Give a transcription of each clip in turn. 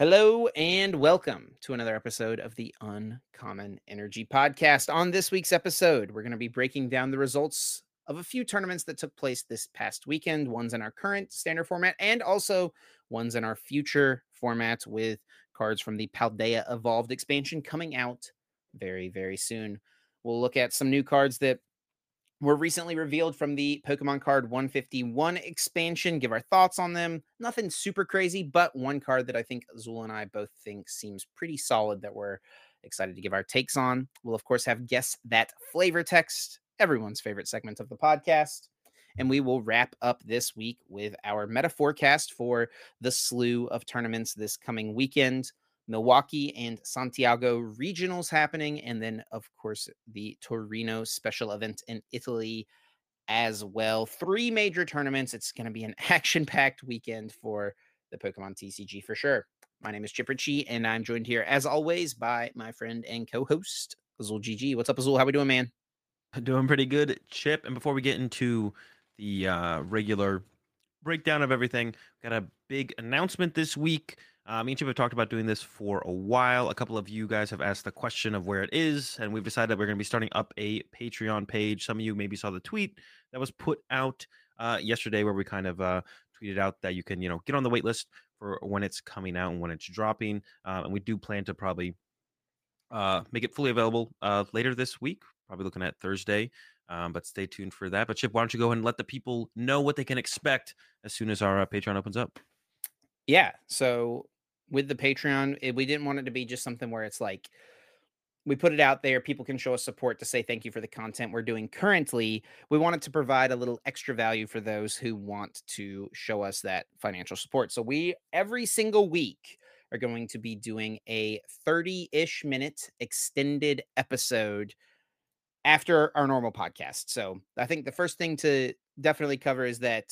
Hello and welcome to another episode of the Uncommon Energy Podcast. On this week's episode, we're going to be breaking down the results of a few tournaments that took place this past weekend, ones in our current standard format and also ones in our future format with cards from the Paldea Evolved expansion coming out very, very soon. We'll look at some new cards that were recently revealed from the Pokemon Card 151 expansion. Give our thoughts on them. Nothing super crazy, but one card that I think Azul and I both think seems pretty solid that we're excited to give our takes on. We'll, of course, have Guess That Flavor Text, everyone's favorite segment of the podcast. And we will wrap up this week with our meta forecast for the slew of tournaments this coming weekend. Milwaukee and Santiago regionals happening, and then, of course, the Torino special event in Italy as well. Three major tournaments. It's going to be an action packed weekend for the Pokemon TCG for sure. My name is Chip Ritchie, and I'm joined here, as always, by my friend and co host, Azul GG. What's up, Azul? How we doing, man? Doing pretty good, Chip. And before we get into the uh, regular breakdown of everything, got a big announcement this week. Uh, me and Chip have talked about doing this for a while. A couple of you guys have asked the question of where it is, and we've decided that we're going to be starting up a Patreon page. Some of you maybe saw the tweet that was put out uh, yesterday, where we kind of uh, tweeted out that you can, you know, get on the wait list for when it's coming out and when it's dropping. Uh, and we do plan to probably uh, make it fully available uh, later this week, probably looking at Thursday. Um, but stay tuned for that. But Chip, why don't you go ahead and let the people know what they can expect as soon as our Patreon opens up? Yeah. So with the Patreon, it, we didn't want it to be just something where it's like we put it out there, people can show us support to say thank you for the content we're doing currently. We wanted to provide a little extra value for those who want to show us that financial support. So we every single week are going to be doing a 30-ish minute extended episode after our normal podcast. So I think the first thing to definitely cover is that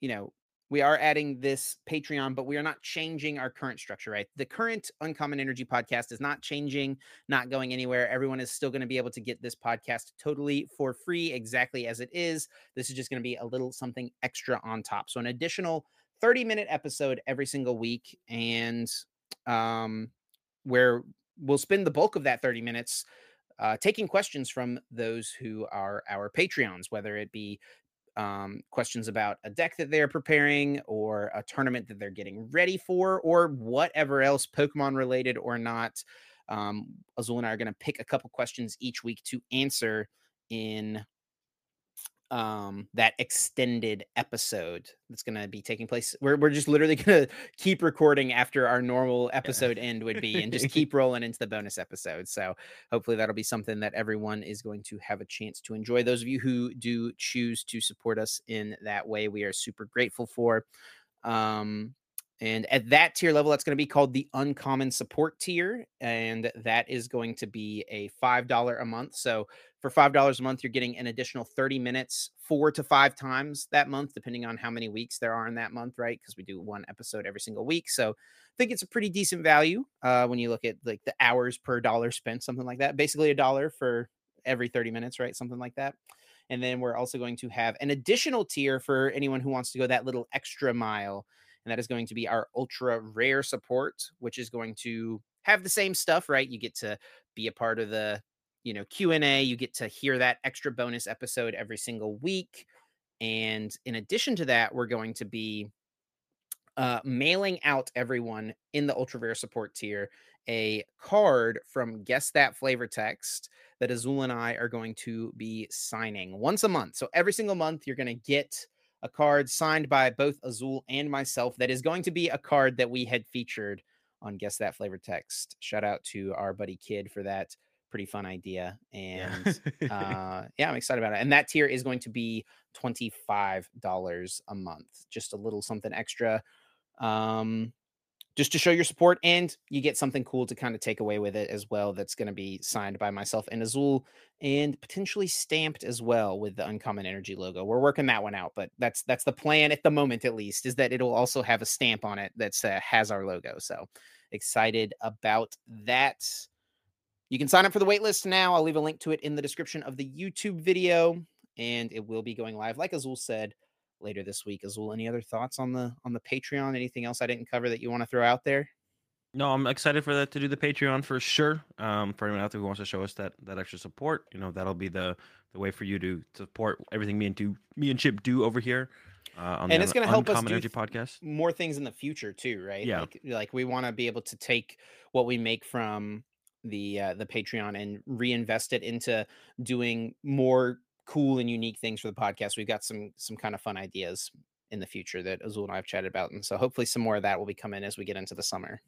you know we are adding this Patreon, but we are not changing our current structure, right? The current Uncommon Energy podcast is not changing, not going anywhere. Everyone is still going to be able to get this podcast totally for free, exactly as it is. This is just going to be a little something extra on top. So, an additional 30 minute episode every single week, and um, where we'll spend the bulk of that 30 minutes uh, taking questions from those who are our Patreons, whether it be um, questions about a deck that they're preparing or a tournament that they're getting ready for or whatever else Pokemon related or not. Um, Azul and I are going to pick a couple questions each week to answer in um that extended episode that's going to be taking place. We're, we're just literally going to keep recording after our normal episode yeah. end would be and just keep rolling into the bonus episode. So hopefully that'll be something that everyone is going to have a chance to enjoy. Those of you who do choose to support us in that way we are super grateful for. Um and at that tier level, that's going to be called the uncommon support tier. And that is going to be a $5 a month. So for $5 a month, you're getting an additional 30 minutes four to five times that month, depending on how many weeks there are in that month, right? Because we do one episode every single week. So I think it's a pretty decent value uh, when you look at like the hours per dollar spent, something like that. Basically a dollar for every 30 minutes, right? Something like that. And then we're also going to have an additional tier for anyone who wants to go that little extra mile and that is going to be our ultra rare support, which is going to have the same stuff, right? You get to be a part of the, you know, Q&A, you get to hear that extra bonus episode every single week. And in addition to that, we're going to be uh, mailing out everyone in the ultra rare support tier a card from Guess That Flavor Text that Azul and I are going to be signing once a month. So every single month, you're going to get a card signed by both Azul and myself that is going to be a card that we had featured on Guess That Flavor Text. Shout out to our buddy Kid for that pretty fun idea. And yeah. uh, yeah, I'm excited about it. And that tier is going to be $25 a month, just a little something extra. Um, just to show your support and you get something cool to kind of take away with it as well that's going to be signed by myself and Azul and potentially stamped as well with the uncommon energy logo. We're working that one out but that's that's the plan at the moment at least is that it'll also have a stamp on it that uh, has our logo so excited about that. You can sign up for the waitlist now. I'll leave a link to it in the description of the youtube video and it will be going live like azul said later this week. as well. any other thoughts on the on the Patreon? Anything else I didn't cover that you want to throw out there? No, I'm excited for that to do the Patreon for sure. Um, for anyone out there who wants to show us that that extra support, you know, that'll be the the way for you to support everything me and do me and Chip do over here. Uh, on and the it's going to help us do Energy podcast. more things in the future too, right? Yeah. Like, like we want to be able to take what we make from the uh, the Patreon and reinvest it into doing more cool and unique things for the podcast. We've got some some kind of fun ideas in the future that Azul and I have chatted about, and so hopefully some more of that will be coming as we get into the summer.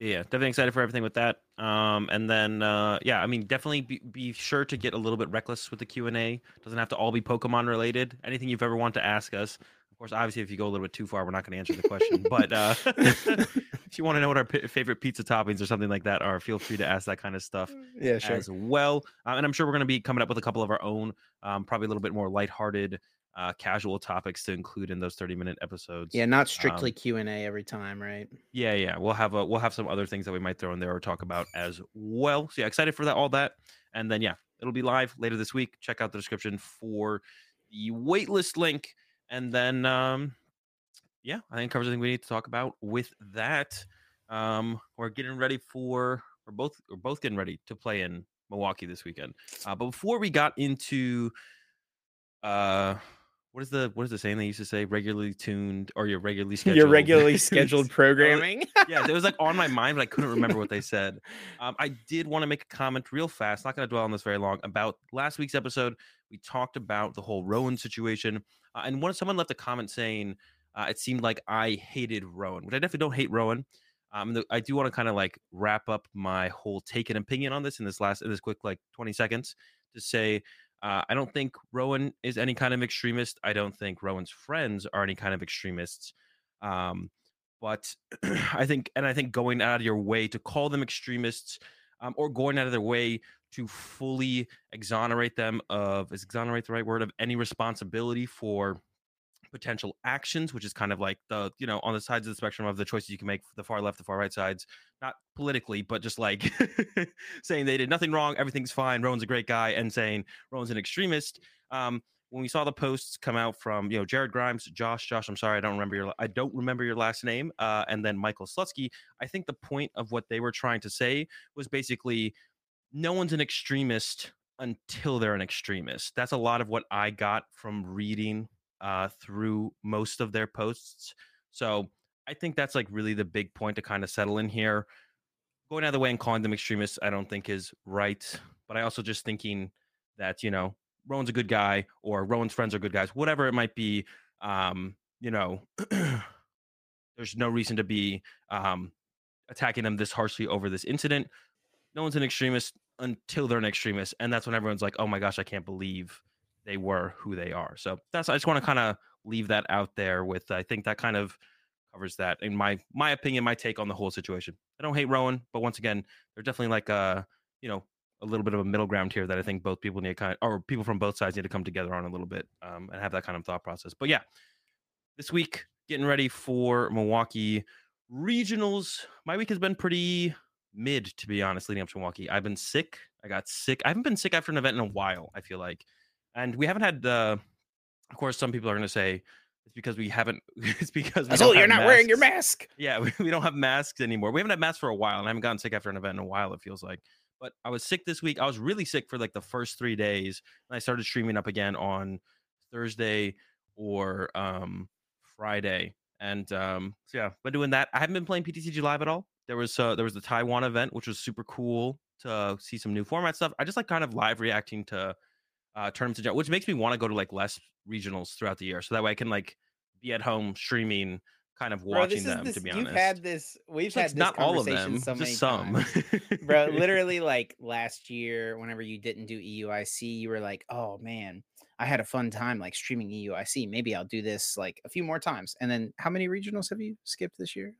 Yeah, definitely excited for everything with that. Um, and then uh, yeah, I mean, definitely be, be sure to get a little bit reckless with the Q and A. Doesn't have to all be Pokemon related. Anything you've ever want to ask us. Of course, obviously, if you go a little bit too far, we're not going to answer the question. but uh, if you want to know what our p- favorite pizza toppings or something like that are, feel free to ask that kind of stuff Yeah, as well. Uh, and I'm sure we're going to be coming up with a couple of our own, um, probably a little bit more lighthearted, uh, casual topics to include in those 30 minute episodes. Yeah, not strictly Um, Q and A every time, right? Yeah, yeah. We'll have a we'll have some other things that we might throw in there or talk about as well. So yeah, excited for that, all that. And then yeah, it'll be live later this week. Check out the description for the waitlist link. And then um yeah, I think covers everything we need to talk about with that. Um we're getting ready for we're both we're both getting ready to play in Milwaukee this weekend. Uh but before we got into uh what is the what is the saying they used to say? Regularly tuned or your regularly scheduled Your regularly scheduled programming. yeah, it was like on my mind, but I couldn't remember what they said. Um, I did want to make a comment real fast, not going to dwell on this very long, about last week's episode. We talked about the whole Rowan situation, uh, and one someone left a comment saying uh, it seemed like I hated Rowan, which I definitely don't hate Rowan. Um, I do want to kind of like wrap up my whole take and opinion on this in this last in this quick like twenty seconds to say uh, I don't think Rowan is any kind of extremist. I don't think Rowan's friends are any kind of extremists. Um, but I think, and I think going out of your way to call them extremists, um, or going out of their way to fully exonerate them of is exonerate the right word of any responsibility for potential actions, which is kind of like the you know on the sides of the spectrum of the choices you can make, the far left, the far right sides, not politically, but just like saying they did nothing wrong, everything's fine, Rowan's a great guy, and saying Rowan's an extremist. Um, when we saw the posts come out from you know Jared Grimes, Josh, Josh, I'm sorry, I don't remember your I don't remember your last name, uh, and then Michael Slutsky. I think the point of what they were trying to say was basically no one's an extremist until they're an extremist. That's a lot of what I got from reading uh, through most of their posts. So I think that's like really the big point to kind of settle in here. Going out of the way and calling them extremists, I don't think is right. But I also just thinking that you know Rowan's a good guy or Rowan's friends are good guys, whatever it might be. Um, you know, there's no reason to be um, attacking them this harshly over this incident. No one's an extremist until they're an extremist, and that's when everyone's like, "Oh my gosh, I can't believe they were who they are." So that's I just want to kind of leave that out there. With I think that kind of covers that in my my opinion, my take on the whole situation. I don't hate Rowan, but once again, they're definitely like a you know a little bit of a middle ground here that I think both people need to kind of, or people from both sides need to come together on a little bit um, and have that kind of thought process. But yeah, this week getting ready for Milwaukee regionals. My week has been pretty mid, to be honest, leading up to Milwaukee. I've been sick. I got sick. I haven't been sick after an event in a while. I feel like, and we haven't had. Uh, of course, some people are going to say it's because we haven't. It's because we Oh, you're not wearing your mask. Yeah, we, we don't have masks anymore. We haven't had masks for a while, and I haven't gotten sick after an event in a while. It feels like. But I was sick this week. I was really sick for like the first three days, and I started streaming up again on Thursday or um, Friday. And um, so yeah, been doing that. I haven't been playing PTCG live at all. There was uh, there was the Taiwan event, which was super cool to see some new format stuff. I just like kind of live reacting to uh, tournaments, in general, which makes me want to go to like less regionals throughout the year, so that way I can like be at home streaming, kind of watching is them. this, to be you've honest, had this. We've It's, like, had this not all of them, so just some. bro literally like last year whenever you didn't do euic you were like oh man i had a fun time like streaming euic maybe i'll do this like a few more times and then how many regionals have you skipped this year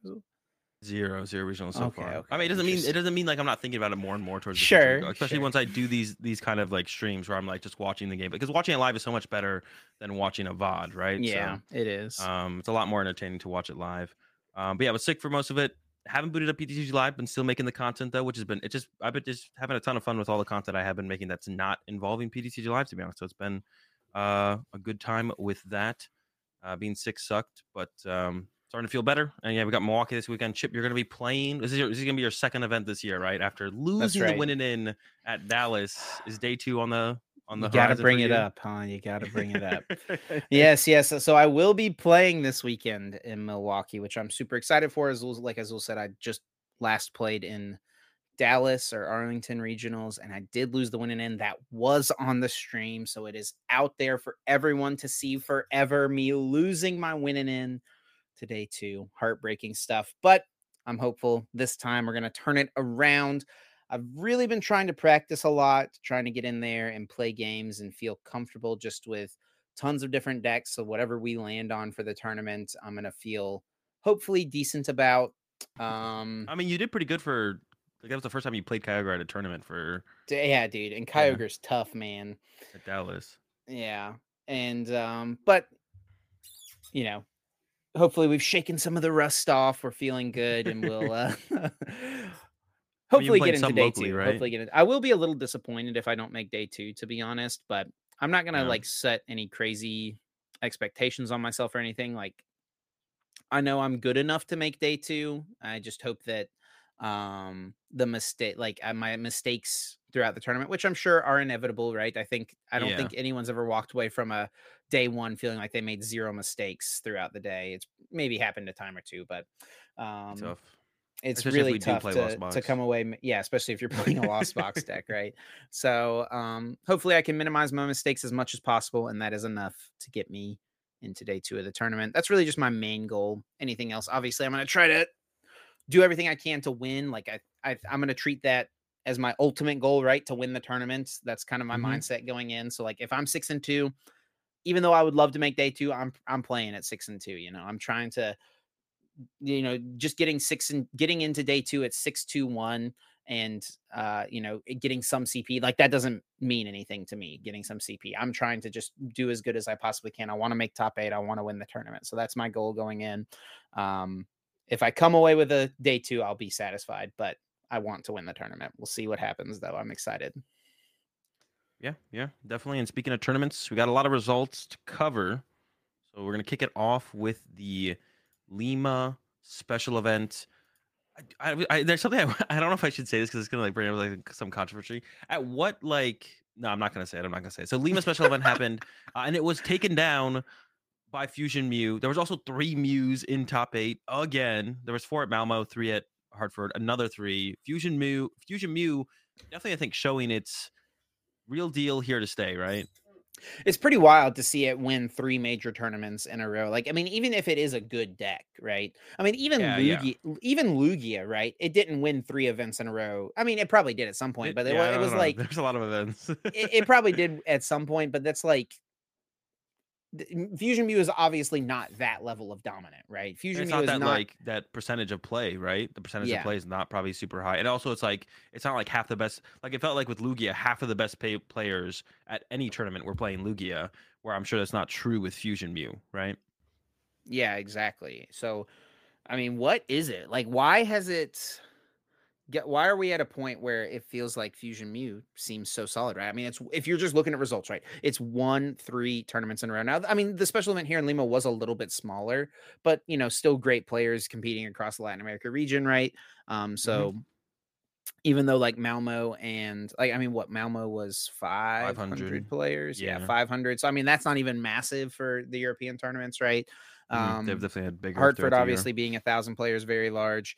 Zero, zero regional so Okay, far. I mean, it doesn't mean it doesn't mean like I'm not thinking about it more and more towards the Sure, though, especially sure. once I do these these kind of like streams where I'm like just watching the game because watching it live is so much better than watching a VOD, right? yeah it is um, it's a lot more entertaining to watch it live. Um, but yeah, I was sick for most of it. Haven't booted up PTCG live, been still making the content though, which has been it just I've been just having a ton of fun with all the content I have been making that's not involving PTCG live to be honest. So it's been uh, a good time with that. Uh, being sick sucked, but um, starting to feel better. And yeah, we got Milwaukee this weekend. Chip, you're going to be playing. This is, your, this is going to be your second event this year, right? After losing right. the winning in at Dallas, is day two on the on the. You got to bring it you? up, huh? You got to bring it up. yes, yes. So I will be playing this weekend in Milwaukee, which I'm super excited for. As like Azul said, I just last played in Dallas or Arlington regionals, and I did lose the winning end. That was on the stream, so it is out there for everyone to see forever. Me losing my winning in today too, heartbreaking stuff. But I'm hopeful this time we're gonna turn it around. I've really been trying to practice a lot, trying to get in there and play games and feel comfortable just with tons of different decks. So whatever we land on for the tournament, I'm gonna feel hopefully decent about. Um, I mean, you did pretty good for like that was the first time you played Kyogre at a tournament for yeah, dude. And Kyogre's yeah. tough, man. At Dallas. Yeah. And um, but you know, hopefully we've shaken some of the rust off. We're feeling good and we'll uh hopefully get into day locally, two. Right? Hopefully get it. I will be a little disappointed if I don't make day two, to be honest, but I'm not gonna yeah. like set any crazy expectations on myself or anything. Like I know I'm good enough to make day two. I just hope that um the mistake like uh, my mistakes throughout the tournament which i'm sure are inevitable right i think i don't yeah. think anyone's ever walked away from a day one feeling like they made zero mistakes throughout the day it's maybe happened a time or two but um tough. it's especially really tough to, to come away yeah especially if you're playing a lost box deck right so um hopefully i can minimize my mistakes as much as possible and that is enough to get me into day two of the tournament that's really just my main goal anything else obviously i'm going to try to do everything I can to win. Like I, I I'm going to treat that as my ultimate goal, right? To win the tournament. That's kind of my mm-hmm. mindset going in. So like if I'm six and two, even though I would love to make day two, I'm I'm playing at six and two. You know, I'm trying to, you know, just getting six and getting into day two at six two one and uh you know getting some cp like that doesn't mean anything to me getting some cp i'm trying to just do as good as i possibly can i want to make top eight i want to win the tournament so that's my goal going in um if I come away with a day two, I'll be satisfied. But I want to win the tournament. We'll see what happens, though. I'm excited. Yeah, yeah, definitely. And speaking of tournaments, we got a lot of results to cover. So we're gonna kick it off with the Lima special event. I, I, I, there's something I, I, don't know if I should say this because it's gonna like bring up like some controversy. At what like no, I'm not gonna say it. I'm not gonna say it. So Lima special event happened, uh, and it was taken down by Fusion Mew. There was also three Mews in top eight again. There was four at Malmo, three at Hartford, another three. Fusion Mew, Fusion Mew, definitely I think showing its real deal here to stay. Right. It's pretty wild to see it win three major tournaments in a row. Like, I mean, even if it is a good deck, right? I mean, even yeah, Lugia, yeah. even Lugia, right? It didn't win three events in a row. I mean, it probably did at some point, but it, yeah, it was like there's a lot of events. it, it, probably did at some point, but that's like Fusion Mew is obviously not that level of dominant, right? Fusion it's Mew not that not... like that percentage of play, right? The percentage yeah. of play is not probably super high, and also it's like it's not like half the best. Like it felt like with Lugia, half of the best pay players at any tournament were playing Lugia, where I'm sure that's not true with Fusion Mew, right? Yeah, exactly. So, I mean, what is it like? Why has it? Get why are we at a point where it feels like Fusion Mew seems so solid, right? I mean, it's if you're just looking at results, right? It's won three tournaments in a row. Now, I mean, the special event here in Lima was a little bit smaller, but you know, still great players competing across the Latin America region, right? Um, mm-hmm. so mm-hmm. even though like Malmo and like I mean, what Malmo was 500, 500. players, yeah. yeah, 500. So I mean, that's not even massive for the European tournaments, right? Mm-hmm. Um, They've definitely had bigger. Hartford, obviously, being a thousand players, very large.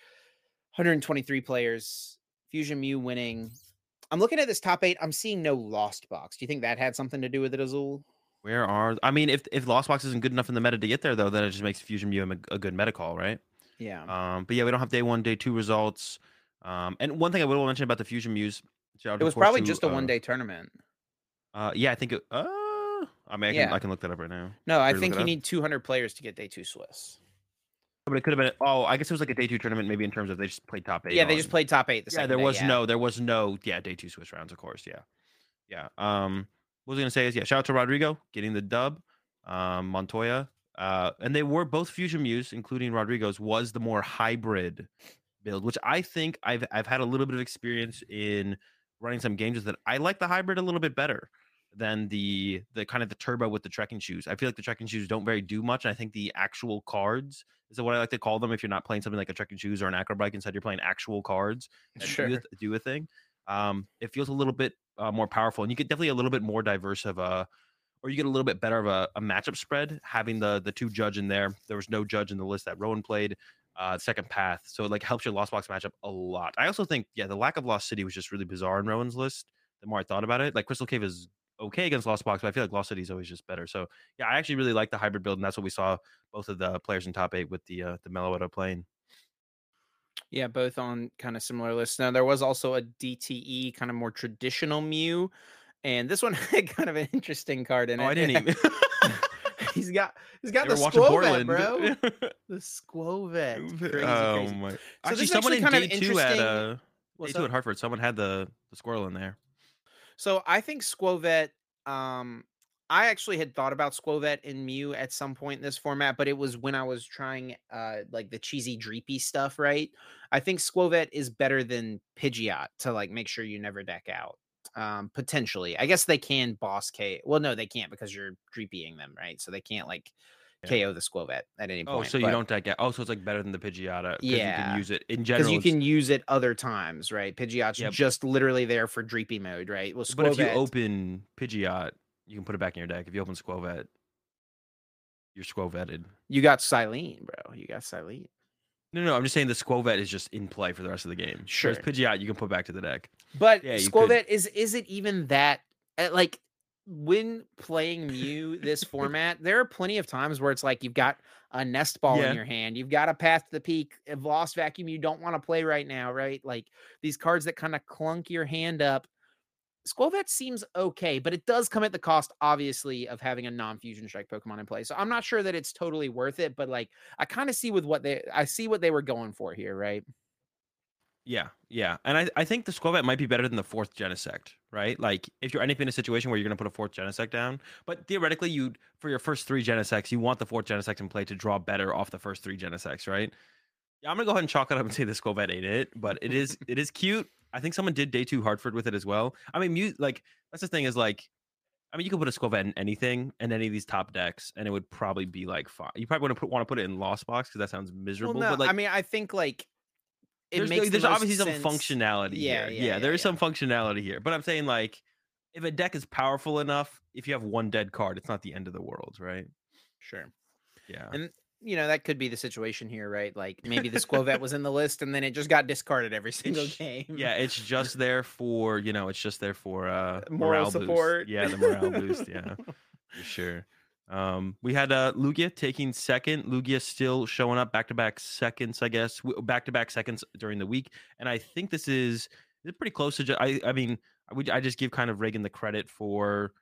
123 players. Fusion Mew winning. I'm looking at this top eight. I'm seeing no Lost Box. Do you think that had something to do with it, Azul? Where are I mean, if if Lost Box isn't good enough in the meta to get there, though, then it just makes Fusion Mew a, a good meta call, right? Yeah. Um, but yeah, we don't have day one, day two results. Um, and one thing I will mention about the Fusion Mews, it was probably to, just a uh, one day tournament. Uh, yeah, I think. It, uh, I mean, I can, yeah. I can look that up right now. No, I think you need 200 players to get day two Swiss. But it could have been. Oh, I guess it was like a day two tournament, maybe in terms of they just played top eight. Yeah, they just played top eight. The yeah, there was yeah. no, there was no, yeah, day two Swiss rounds, of course. Yeah, yeah. Um, what was I gonna say is yeah, shout out to Rodrigo getting the dub. Um, Montoya, uh, and they were both fusion Mews, including Rodrigo's, was the more hybrid build, which I think I've I've had a little bit of experience in running some games with it. I like the hybrid a little bit better than the the kind of the turbo with the trekking shoes. I feel like the trekking shoes don't very do much. I think the actual cards is what I like to call them. If you're not playing something like a trekking shoes or an acro bike, instead you're playing actual cards Sure. do, a- do a thing. Um, it feels a little bit uh, more powerful, and you get definitely a little bit more diverse of a, or you get a little bit better of a, a matchup spread having the the two judge in there. There was no judge in the list that Rowan played. Uh, second path, so it like helps your Lost Box matchup a lot. I also think, yeah, the lack of Lost City was just really bizarre in Rowan's list. The more I thought about it, like Crystal Cave is okay against Lost Box, but I feel like Lost City is always just better. So yeah, I actually really like the hybrid build, and that's what we saw both of the players in top eight with the uh, the Meloetta playing. Yeah, both on kind of similar lists. Now there was also a DTE kind of more traditional Mew, and this one had kind of an interesting card in Oh, it. I didn't even. he's got he's got They the Skwovet, bro. The Skwovet. Crazy, oh crazy. my! this Actually, someone in kind of day two at interesting- uh, day two at Hartford, someone had the the squirrel in there. So I think Skwovet. Um, I actually had thought about Skwovet and Mew at some point in this format, but it was when I was trying uh like the cheesy dreepy stuff, right? I think Skwovet is better than Pidgeot to like make sure you never deck out. Um, potentially. I guess they can boss K. Well, no, they can't because you're dreepying them, right? So they can't like Yeah. KO the Skwovet at any point. Oh, point. so you but- don't deck out. Oh, so it's like better than the Pidgeotto. 'cause you can use it in general. because you can use it other times, right? Pidgeot's Yep. just literally there for dreepy mode, right? Well, but if you open Pidgeot, you can put it back in your deck. If you open Skwovet, you're Skwovetted. you got Silene, bro. You got Silene. No, no, I'm just saying the Skwovet is just in play for the rest of the game. Sure. Whereas Pidgeot, you can put back to the deck. But Yeah, Skwovet is is it even that uh, like when playing Mew this format, there are plenty of times where it's like you've got a nest ball Yeah. in your hand, you've got a path to the peak, a lost vacuum you don't want to play right now, right? Like these cards that kind of clunk your hand up. Skwovet seems okay, but it does come at the cost, obviously, of having a non-fusion strike Pokemon in play. So I'm not sure that it's totally worth it, but like I kind of see with what they I see what they were going for here, right? Yeah, yeah. And I, I think the Skwovet might be better than the fourth Genesect, right? Like if you're anything in a situation where you're gonna put a fourth Genesect down, but theoretically you for your first three Genesects, you want the fourth Genesect in play to draw better off the first three Genesects, right? Yeah, I'm gonna go ahead and chalk it up and say this Skwovet ate it, but it is it is cute. I think someone did day two Hartford with it as well. I mean, mu- like that's the thing is like, I mean, you could put a Skwovet in anything in any of these top decks, and it would probably be like fine. You probably want to put want to put it in Lost Box because that sounds miserable. Well, no, but like, I mean, I think like it there's, makes there's most obviously sense- some functionality Yeah, here. yeah, yeah, there is yeah. some functionality here. But I'm saying like if a deck is powerful enough, if you have one dead card, it's not the end of the world, right? Sure. Yeah. And you know, that could be the situation here, right? Like maybe the Skwovet was in the list and then it just got discarded every single game. yeah, it's just there for, you know, it's just there for uh Moral morale support. Boost. Yeah, the morale boost, yeah. For sure. Um, we had uh Lugia taking second. Lugia still showing up back to back seconds, I guess, back to back seconds during the week. And I think this is pretty close to. Ju- I I mean, I would I just give kind of Reagan the credit for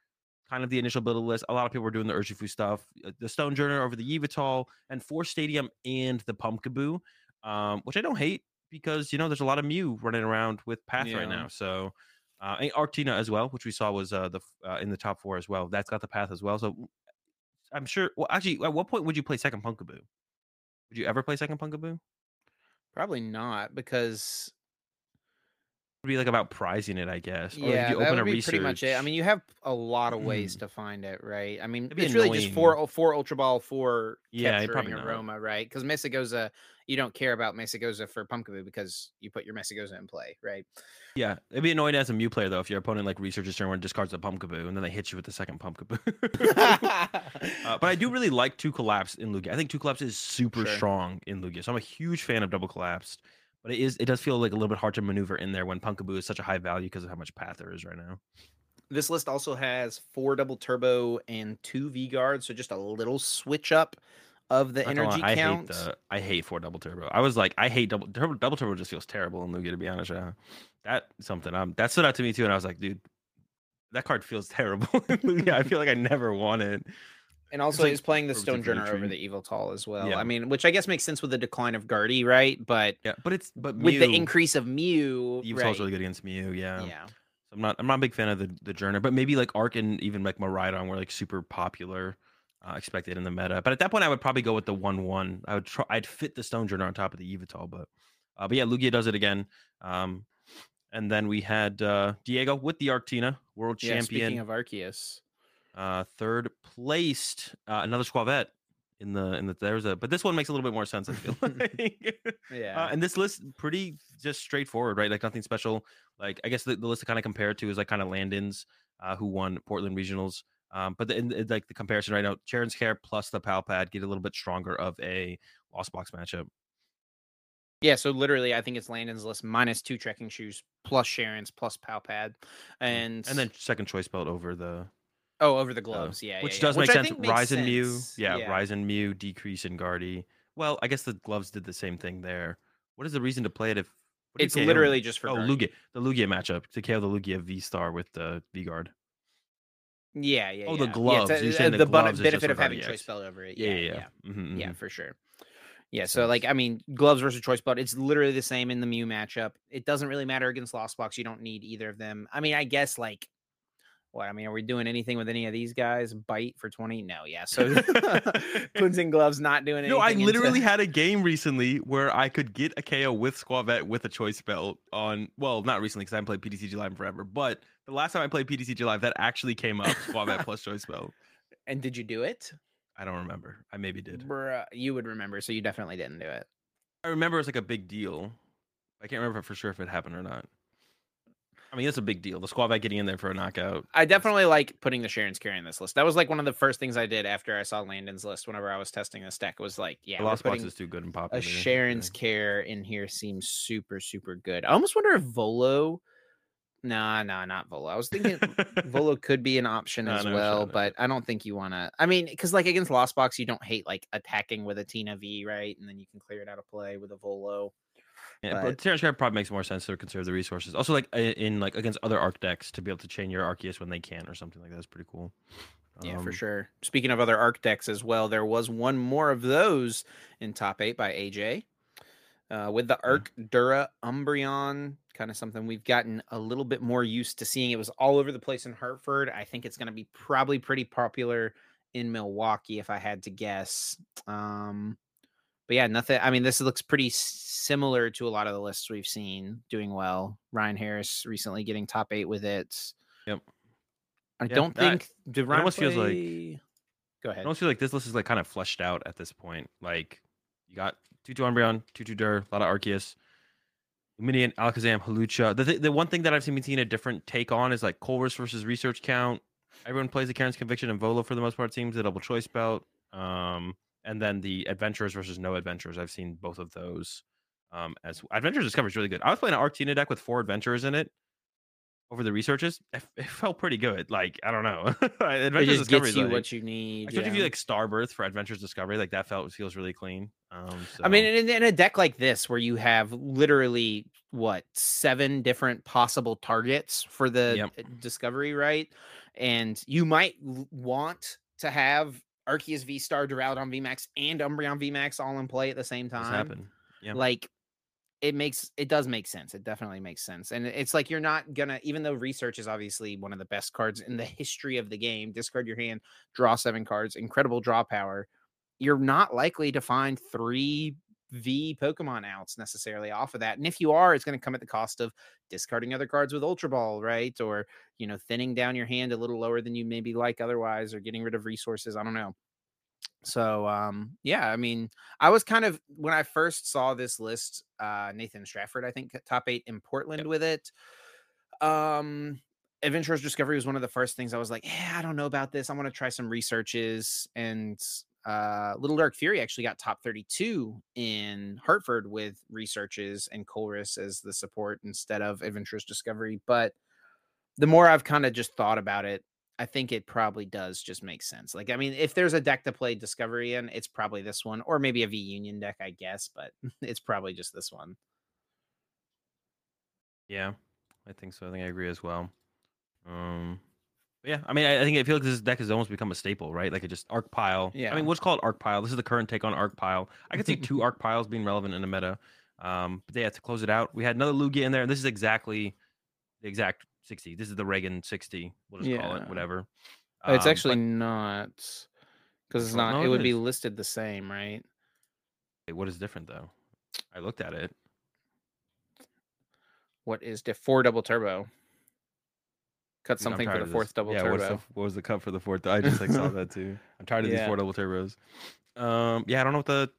kind of the initial build list. A lot of people were doing the Urshifu stuff, uh, the Stonjourner over the Yveltal, and for Stadium and the Pumpkaboo, um, which I don't hate because you know there's a lot of Mew running around with Path Yeah. right now. So. Uh, and Arctina as well, which we saw was uh, the uh, in the top four as well. That's got the path as well. So I'm sure. Well, actually, at what point would you play second Pumpkaboo? Would you ever play second Pumpkaboo? Probably not because be like about prizing it, I guess. Or yeah, you that would be pretty much it. I mean, you have a lot of ways to find it, right? I mean, it's really just four four Ultra Ball, four Yeah, capturing probably not. aroma, right? Because Mesagoza, you don't care about Mesagoza for Pumpkaboo because you put your Mesagoza in play, right? yeah, it'd be annoying as a Mew player though if your opponent like researches turn one discards a Pumpkaboo and then they hit you with the second Pumpkaboo. uh, but I do really like two collapse in Lugia. I think two collapse is super Sure. strong in Lugia, so I'm a huge fan of double collapsed. But it is it does feel like a little bit hard to maneuver in there when Pumpkaboo is such a high value because of how much path there is right now. This list also has four double turbo and two V guards, so just a little switch up of the energy lie, count. I hate the I hate four double turbo. I was like, I hate double turbo. Double turbo just feels terrible in Lugia to be honest. Yeah. That something um that stood out to me too, and I was like, dude, that card feels terrible. Lugia. I feel like I never want it. And also, like he's playing the Stonjourner over the Yveltal as well. Yeah. I mean, which I guess makes sense with the decline of Guardy, right? But Yeah, but it's but with the increase of Mew, Evol's right? really good against Mew. Yeah. yeah. So I'm not I'm not a big fan of the the Journer, but maybe like Arc and even like Miraidon were like super popular. Uh, expected in the meta, but at that point I would probably go with the one one. I would try. I'd fit the Stonjourner on top of the Yveltal, but uh, but yeah, Lugia does it again. Um, and then we had uh, Diego with the Arctina, world Yeah, champion. speaking of Arceus. Uh, third placed, uh, another Skwovet in the in the there's a but this one makes a little bit more sense. I feel like. Yeah. Uh, and this list pretty just straightforward, right? Like nothing special. Like I guess the, the list to kind of compare it to is like kind of Landon's, uh, who won Portland Regionals. Um, but the, in, in, like the comparison right now, Cheren's Care plus the Pal Pad get a little bit stronger of a Lost Box matchup. Yeah, so literally, I think it's Landon's list minus two trekking shoes plus Cheren's plus Pal Pad, and and then second choice belt over the oh, over the uh, gloves, yeah, which yeah, does yeah. make I sense. Rise and Mew, sense. yeah, Rise and Mew, decrease in Guardy. Well, I guess the gloves did the same thing there. What is the reason to play it if what do you It's literally just for oh Guardy. Lugia the Lugia matchup to KO the Lugia V Star with the V Guard. Yeah, yeah. Oh, the yeah. gloves. Yeah, uh, saying the, the gloves benefit of having choice belt over it. Yeah, Yeah, yeah, yeah, yeah. Mhm, yeah, mhm. for sure. Yeah, so like. I mean, gloves versus choice belt, it's literally the same in the Mew matchup. It doesn't really matter against Lost Box. You don't need either of them. I mean, I guess like what I mean, are we doing anything with any of these guys? Bite for 20? No, yeah. So cleansing gloves not doing anything. No, I into- literally had a game recently where I could get a KO with Skwovet with a choice belt on. Well, not recently because I haven't played PTCG Live forever, but the last time I played PTCG Live, that actually came up Skwovet plus choice belt. And did you do it? I don't remember. I maybe did. Bruh, you would remember, so you definitely didn't do it. I remember it was like a big deal. I can't remember for sure if it happened or not. I mean, it's a big deal. The Skwovet getting in there for a knockout. I definitely like putting the Cheren's carry in this list. That was like one of the first things I did after I saw Landon's list. Whenever I was testing this deck, It was like, yeah, the Lost Box is too good and popular. a Cheren's care in here seems super super good. I almost wonder if Volo. Nah, nah, not Volo. I was thinking Volo could be an option as no, well, up. but I don't think you want to. I mean, because like against Lost Box, you don't hate like attacking with a Tina V, right? And then you can clear it out of play with a Volo. Yeah, but- but Terrence probably makes more sense to conserve the resources. Also, like in like against other arc decks to be able to chain your Arceus when they can or something like that is pretty cool. Yeah, for Um, sure. Speaking of other arc decks as well, there was one more of those in top eight by AJ. Uh, with the Arc Dura Umbreon, kind of something we've gotten a little bit more used to seeing. It was all over the place in Hartford. I think it's going to be probably pretty popular in Milwaukee, if I had to guess. Um, but yeah, nothing. I mean, this looks pretty similar to a lot of the lists we've seen doing well. Ryan Harris recently getting top eight with it. Yep. I Yeah, don't I- think. Did Ryan almost feels like- play- Go I ahead. almost feel like this list is like kind of fleshed out at this point. Like you got Tutu Umbreon, Tutu Dur, a lot of Arceus, Lumineon, Alakazam, Hawlucha. The, th- the one thing that I've seen, seen a different take on is like Colress versus Research Count. Everyone plays the Karen's Conviction and Volo for the most part. Seems the double choice belt. Um, and then the Adventurers versus No Adventurers. I've seen both of those. Um, as adventures Discovery is really good. I was playing an Arctina deck with four Adventurers in it. Over the researches, it, it felt pretty good. Like I don't know, Adventures Discovery gets you like- what you need. Especially if yeah. you like Starbirth for Adventures Discovery, like that felt feels really clean. Um, I mean, in, in a deck like this, where you have literally what seven different possible targets for the Yep. discovery, right? And you might want to have Arceus V Star, Duraludon VMAX, and Umbreon VMAX all in play at the same time. Yeah. Like, it makes it does make sense. It definitely makes sense, and it's like you're not gonna, even though research is obviously one of the best cards in the history of the game. Discard your hand, draw seven cards, incredible draw power. You're not likely to find three V Pokemon outs necessarily off of that. And if you are, it's going to come at the cost of discarding other cards with Ultra Ball, right? Or, you know, thinning down your hand a little lower than you maybe like otherwise, or getting rid of resources. I don't know. So, um, yeah, I mean, I was kind of, when I first saw this list, uh, Nathan Stratford, I think, top eight in Portland with it. Um, Adventurers Discovery was one of the first things I was like, yeah, I don't know about this. I want to try some researches. And uh, Little Dark Fury actually got top 32 in Hartford with researches and Colress as the support instead of Adventurers Discovery. But the more I've kind of just thought about it, I think it probably does just make sense. Like, I mean, if there's a deck to play Discovery in, it's probably this one, or maybe a V Union deck, I guess, but it's probably just this one. Yeah, I think so. I think I agree as well. Um, yeah, I mean, I, I think I feel like this deck has almost become a staple, right? Like it just arc pile. Yeah. I mean, what's called arc pile? This is the current take on arc pile. I could see two arc piles being relevant in the meta. Um, but yeah, to close it out, we had another Lugia in there, and this is exactly the exact sixty. This is the Reagan sixty. We'll just call it whatever. it's Um, actually but- not because it's not, no, it it would be listed the same, right? Wait, what is different though? I looked at it. What is diff four double turbo? Cut something for the of this. fourth double yeah, turbo. The, what was the cut for the fourth? I just like saw that too. I'm tired of these four double turbos. Um, yeah, I don't know what the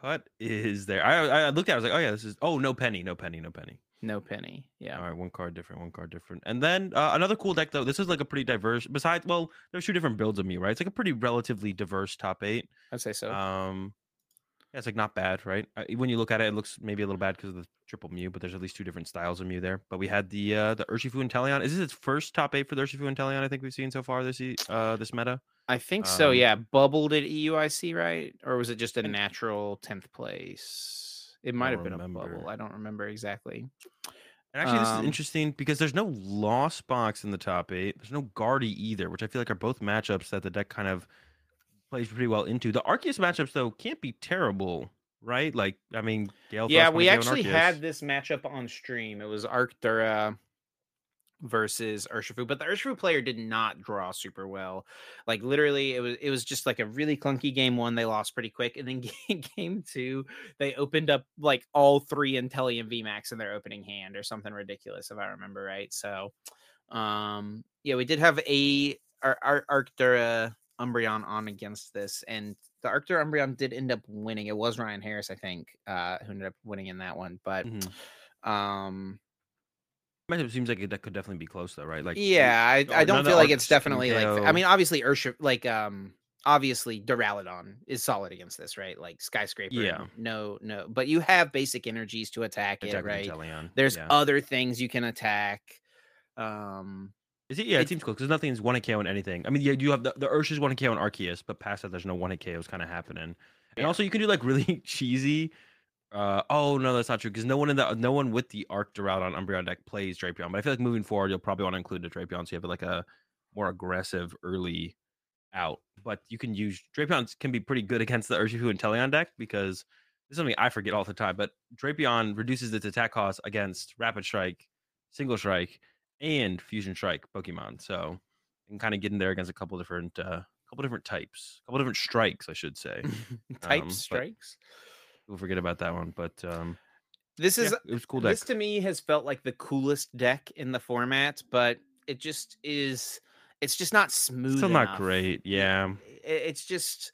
cut is there. I I looked at. it, I was like, oh yeah, this is. Oh no penny, no penny, no penny. No penny. Yeah. All right, one card different, one card different. And then uh, another cool deck though. This is like a pretty diverse. Besides, well, there's two different builds of me, right? It's like a pretty relatively diverse top eight. I'd say so. Um, yeah, it's like not bad, right? Uh, when you look at it, it looks maybe a little bad because of the triple Mew, but there's at least two different styles of Mew there. But we had the uh the Urshifu Inteleon. Is this its first top eight for the Urshifu Inteleon? I think we've seen so far this uh this meta. I think so. um, Yeah. Bubbled at EUIC, right? Or was it just a natural tenth place? It might have been a bubble. I don't remember exactly. And actually, this is Um, interesting because there's no Lost Box in the top eight. There's no Guardy either, which I feel like are both matchups that the deck kind of plays pretty well into. The Arceus matchups though can't be terrible, right? Like, I mean, Gale yeah, we actually had this matchup on stream. It was Arctura versus Urshifu, but the Urshifu player did not draw super well. Like literally, it was it was just like a really clunky game one. They lost pretty quick, and then game, game two, they opened up like all three Inteleon VMAX in their opening hand or something ridiculous, if I remember right. So, um, yeah, we did have a our, our Arctura Umbreon on against this, and the Arctura Umbreon did end up winning. It was Ryan Harris, I think, uh, who ended up winning in that one. But Mhm. um, Matchup seems like that could definitely be close though, right? Like, yeah, I, I don't feel like it's definitely like. I mean, obviously, Urshifu, like um, obviously, Duraludon is solid against this, right? Like skyscraper. Yeah. No, no, but you have basic energies to attack it, attack with right? There's yeah. other things you can attack. Um, Is it? Yeah, it, it- seems cool because nothing's one hit KO in anything. I mean, yeah, you have the, the Urshi's one hit KO in Arceus, but past that, there's no one hit KOs kind of happening. And also, you can do like really cheesy. Uh, oh no, that's not true because no one in the no one with the Arc on Umbreon deck plays Drapion. But I feel like moving forward, you'll probably want to include the Drapion so you have like a more aggressive early out. But you can use Drapion can be pretty good against the Urshifu Inteleon deck because this is something I forget all the time. But Drapion reduces its attack cost against Rapid Strike, Single Strike, and Fusion Strike Pokemon. So you can kind of get in there against a couple different uh couple different types, a couple different strikes, I should say. type Um, strikes. We'll forget about that one, but um This is yeah, it was cool deck. this to me has felt like the coolest deck in the format, but it just is. It's just not smooth. Still not great. Yeah. I- It's just.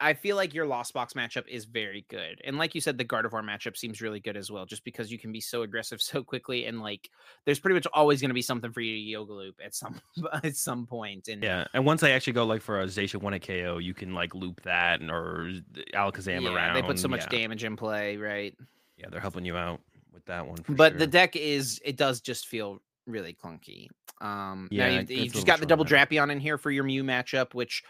I feel like your Lost Box matchup is very good, and like you said, the Gardevoir matchup seems really good as well. Just because you can be so aggressive so quickly, and like there's pretty much always going to be something for you to yoga loop at some at some point. And Yeah. And once I actually go like for a Zacian one at KO, you can like loop that and or Alakazam yeah, around. they put so much yeah. damage in play, right? Yeah, they're helping you out with that one. for but sure. the deck is it does just feel really clunky. Um, Yeah, you've, you've just got the double Drapion in here for your Mew matchup, which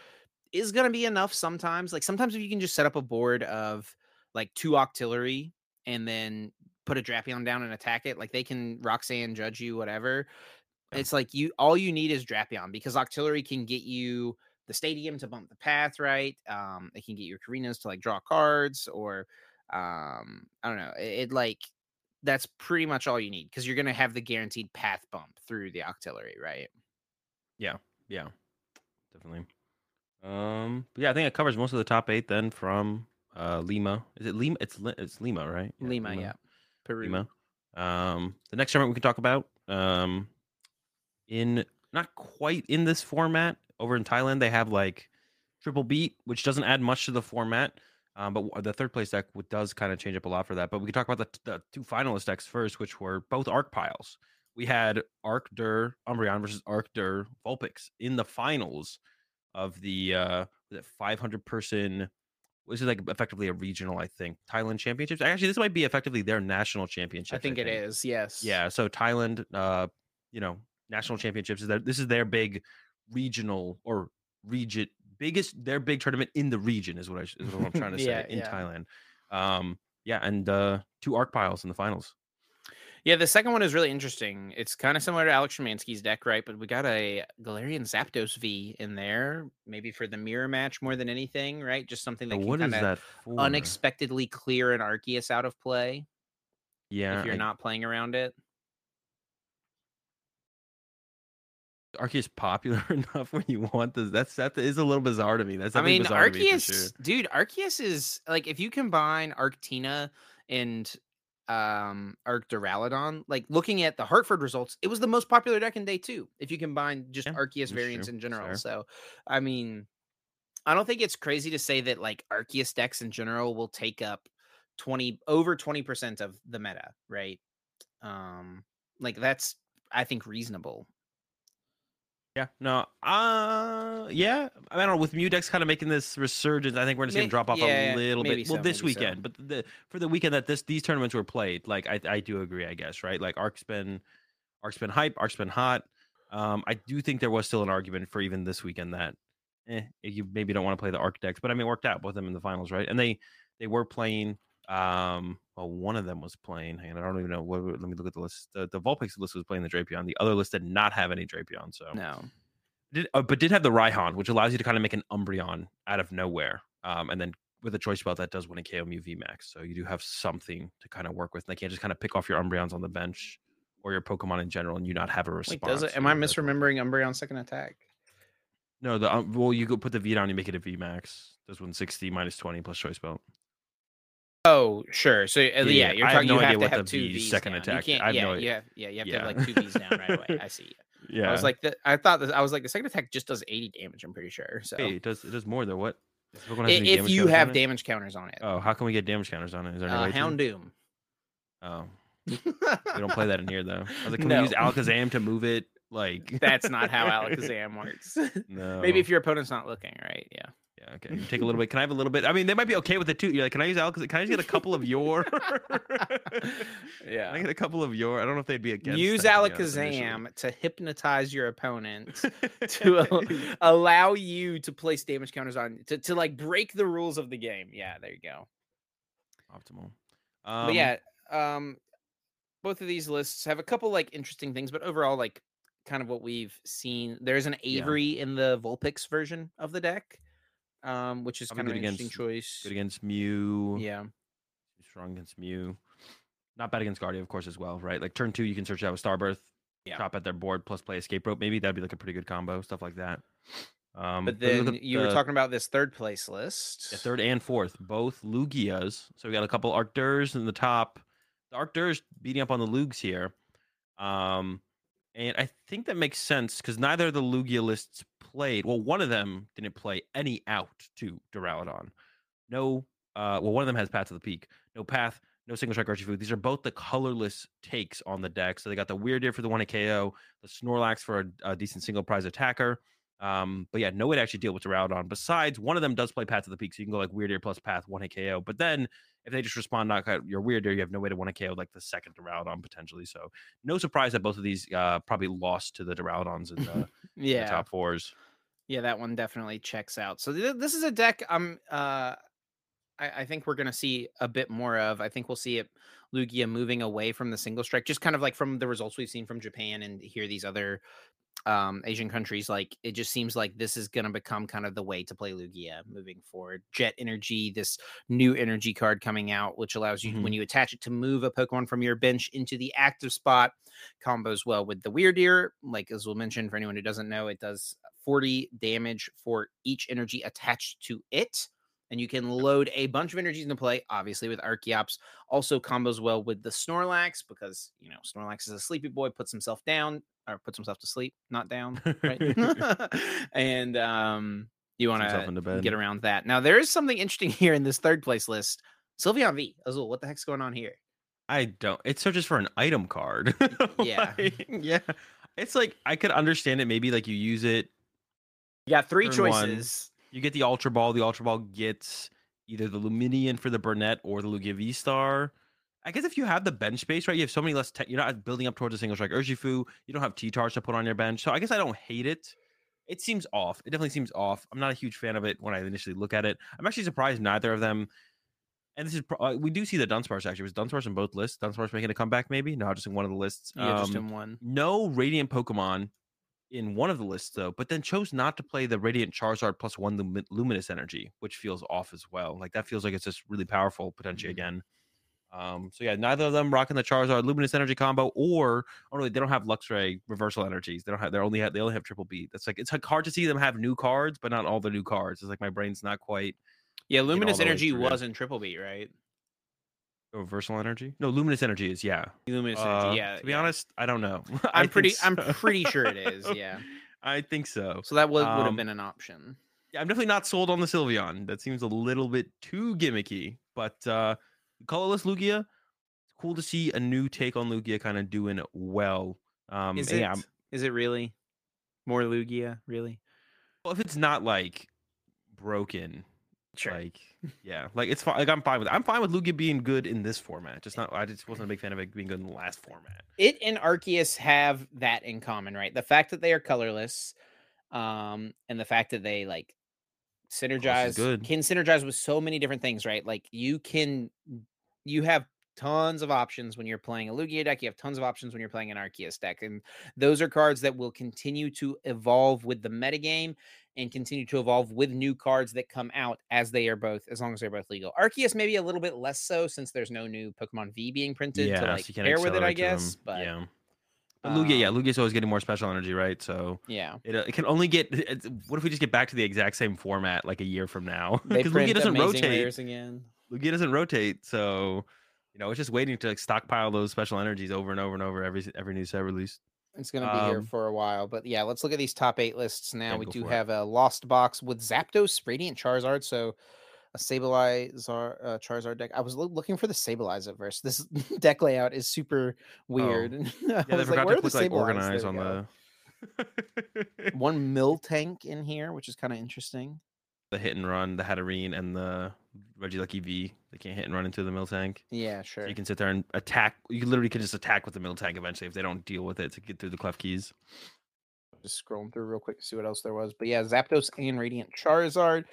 is gonna be enough sometimes. Like sometimes if you can just set up a board of like two Octillery and then put a Drapion down and attack it, like they can Roxanne judge you, whatever. It's like you all you need is Drapion because Octillery can get you the stadium to bump the path, right? Um, it can get your Karinas to like draw cards or um, I don't know. It, it like that's pretty much all you need because you're gonna have the guaranteed path bump through the Octillery, right? Yeah, yeah, definitely. Um, but yeah, I think it covers most of the top eight. Then from uh Lima, is it Lima? It's it's Lima, right? Lima, yeah. Peru. Lima. Um, the next tournament we can talk about, um, in not quite in this format. Over in Thailand, they have like triple beat, which doesn't add much to the format. Um, but the third place deck does kind of change up a lot for that. But we can talk about the, the two finalist decks first, which were both Arc Piles. We had Arc Dur Umbreon versus Arc Dur Vulpix in the finals of the uh it 500 person this is like effectively a regional i think thailand championships actually this might be effectively their national championship I think it is. Yes. yeah so thailand uh you know national championships is that this is their big regional or region biggest their big tournament in the region is what I is what I'm trying to say Yeah, in yeah. thailand um yeah and uh two arc piles in the finals Yeah. The second one is really interesting. It's kind of similar to Alex Schemanske's deck, right? But we got a Galarian Zapdos V in there, maybe for the mirror match more than anything, right? Just something So that can kind of unexpectedly clear an Arceus out of play yeah if you're I- not playing around it. Arceus popular enough when you want this. That's that is a little bizarre to me. That's I mean, me Arceus, sure. dude, Arceus is like if you combine Arctina and um Arc Duraludon, like looking at the Hartford results, it was the most popular deck in day two. If you combine just Yeah, Arceus variants true. in general. Fair. So I mean, I don't think it's crazy to say that like Arceus decks in general will take up 20 over 20% of the meta, right? Um like that's I think reasonable. Yeah, no, uh, yeah. I don't know. With decks kind of making this resurgence, I think we're just gonna drop off yeah, a little bit. Well, this maybe so. weekend, but the for the weekend that this these tournaments were played, like I I do agree. I guess right. Like Arc's been Arc's been hype. Arc's been hot. Um, I do think there was still an argument for even this weekend that, eh, you maybe don't want to play the Arc decks, but I mean, it worked out with them in the finals, right? And they they were playing. Um, well, one of them was playing. and I don't even know. What, let me look at the list. The, the Vulpix list was playing the Drapion. The other list did not have any Drapion. So No. did, uh, but did have the Raihan, which allows you to kind of make an Umbreon out of nowhere. Um, and then with a Choice Belt that does win a KO VMAX. So you do have something to kind of work with. And they can't just kind of pick off your Umbreons on the bench or your Pokemon in general and you not have a response. Wait, does it am I misremembering Umbreon second attack? No, the um, well, you go put the V down, you make it a VMAX. Does win 60 minus 20 plus Choice Belt. Oh, sure. So uh, yeah, yeah, you're talking. no you have idea to have the two V's second down. attack- You can't, I have yeah, no i- yeah, yeah. You have to have like two V's down right away. I see. Yeah. I was like, the, I thought this, I was like, the second attack just does 80 damage. I'm pretty sure. So hey, it does it does more though. What? Does Pokemon have I- any if you have damage counters on it, Oh, how can we get damage counters on it? Is there any uh, way to? Houndoom. Oh, we don't play that in here though. I was like, can No. we use Alakazam to move it? Like That's not how Alakazam works. No. Maybe if your opponent's not looking, right? Yeah. Yeah, okay. Take a little bit. Can I have a little bit? I mean, they might be okay with it too. You're like, can I use Alakazam? Can I just get a couple of your? Can I get a couple of your? I don't know if they'd be against. Use that, to be honest. Alakazam to hypnotize your opponent to al- allow you to place damage counters on to, to like break the rules of the game. Yeah, there you go. optimal. but Um, yeah, um, both of these lists have a couple like interesting things, but overall, like kind of what we've seen. There's an Yeah. Avery in the Vulpix version of the deck, um, which is kind of an good interesting against- choice. good against Mew. Yeah, strong against Mew. Not bad against Guardia, of course, as well, right? Like turn two, you can search out with Starbirth, Yeah. chop at their board, plus play Escape Rope. Maybe that'd be like a pretty good combo, stuff like that. Um, but then at you were the- talking about this third place list. Yeah, third and fourth, both Lugias. So we got a couple Arcturs in the top. The Arcturs beating up on the Lugs here. Um, and I think that makes sense because neither of the Lugia lists played. Well, one of them didn't play any out to Duraludon. No, uh, well, one of them has Path to the Peak. No Path, no Single Strike Urshifu. These are both the colorless takes on the deck. So they got the Wyrdeer for the one hit KO, the Snorlax for a, a decent single prize attacker. Um, but yeah, no way to actually deal with Duraludon. Besides, one of them does play Path to the Peak, so you can go like Wyrdeer plus Path, one hit KO. But then if they just respond knock out your Wyrdeer, you have no way to one hit KO like the second Duraludon potentially. So no surprise that both of these uh, probably lost to the Duraludons in the, in the yeah, top fours. yeah, that one definitely checks out. So th- this is a deck I'm uh I, I think we're gonna see a bit more of. I think we'll see it Lugia moving away from the single strike, just kind of like from the results we've seen from Japan and here these other um Asian countries. Like it just seems like this is gonna become kind of the way to play Lugia moving forward. Jet energy, this new energy card coming out, which allows you when you attach it to move a Pokemon from your bench into the active spot, combos well with the Wyrdeer. Like as we'll mention for anyone who doesn't know, it does 40 damage for each energy attached to it. And you can load a bunch of energies into play, obviously, with Archeops. Also combos well with the Snorlax because, you know, Snorlax is a sleepy boy, puts himself down or puts himself to sleep, not down, right? and um, you want to get around that. Now, there is something interesting here in this third place list. Sylveon V. Azul, what the heck's going on here? I don't. It searches for an item card. Yeah. Like, yeah. It's like I could understand it. Maybe like you use it You got three Turn one. choices. You get the Ultra Ball. The Ultra Ball gets either the Lumineon for the Burnet or the Lugia V Star. I guess if you have the bench space, right, you have so many less. Te- you're not building up towards a single strike Urshifu. You don't have T-Tars to put on your bench. So I guess I don't hate it. It seems off. It definitely seems off. I'm not a huge fan of it when I initially look at it. I'm actually surprised neither of them. And this is pro- uh, we do see the Dunsparce actually. Was Dunsparce in both lists? Dunsparce making a comeback maybe? No, just in one of the lists. Yeah, just Um, in one. no Radiant Pokemon in one of the lists though, but then chose not to play the Radiant Charizard plus one Lumi- Luminous Energy, which feels off as well. Like that feels like it's just really powerful potentially Mhm. again. Um, so yeah, neither of them rocking the Charizard Luminous Energy combo, or oh no, they don't have Luxray reversal energies. They don't have. They only have. They only have Triple B. That's like it's like hard to see them have new cards, but not all the new cards. It's like my brain's not quite. Yeah, Luminous the way Energy was in Triple B, right? Versatile energy? No, luminous energy is yeah. Luminous Uh, energy. Yeah. To be yeah. honest, I don't know. I'm pretty. I'm pretty sure it is. Yeah. I think so. So that would, would have Um, been an option. Yeah, I'm definitely not sold on the Sylveon. That seems a little bit too gimmicky. But uh colorless Lugia, it's cool to see a new take on Lugia kind of doing well. Um Is it? yeah, Is it really more Lugia? Really? well, if it's not like broken, Sure. like yeah, like it's fine. Like I'm fine with It. I'm fine with Lugia being good in this format. Just not I just wasn't a big fan of it being good in the last format. it and Arceus have that in common, right? The fact that they are colorless, um, and the fact that they like synergize good. can synergize with so many different things, right? Like you can you have tons of options when you're playing a Lugia deck, you have tons of options when you're playing an Arceus deck. And those are cards that will continue to evolve with the metagame and continue to evolve with new cards that come out as they are both, as long as they're both legal. Arceus maybe a little bit less so since there's no new Pokemon V being printed yeah, to like can pair with it, I guess. But yeah. But Lugia, yeah, um, Lugia's always getting more special energy, right? So yeah. it, uh, it can only get. It's, what if we just get back to the exact same format like a year from now? Because Lugia doesn't rotate. again. Lugia doesn't rotate, so you know it's just waiting to like stockpile those special energies over and over and over every every new set release. It's going to be here Um, for a while, but yeah, let's look at these top eight lists now. We do for it. have a Lost Box with Zapdos, Radiant Charizard, so a Sableye uh, Charizard deck. I was loo- looking for the Sableyes at first. This deck layout is super weird. I Oh. Yeah, they like, forgot where to put like organize on go. the one mill tank in here, which is kind of interesting. The hit and run, the Hatterene, and the Regieleki V. They can't hit and run into the Miltank. Yeah, So sure. you can sit there and attack. You literally can just attack with the Miltank eventually if they don't deal with it to get through the Klefki. just scrolling through real quick to see what else there was. But yeah, Zapdos and Radiant Charizard.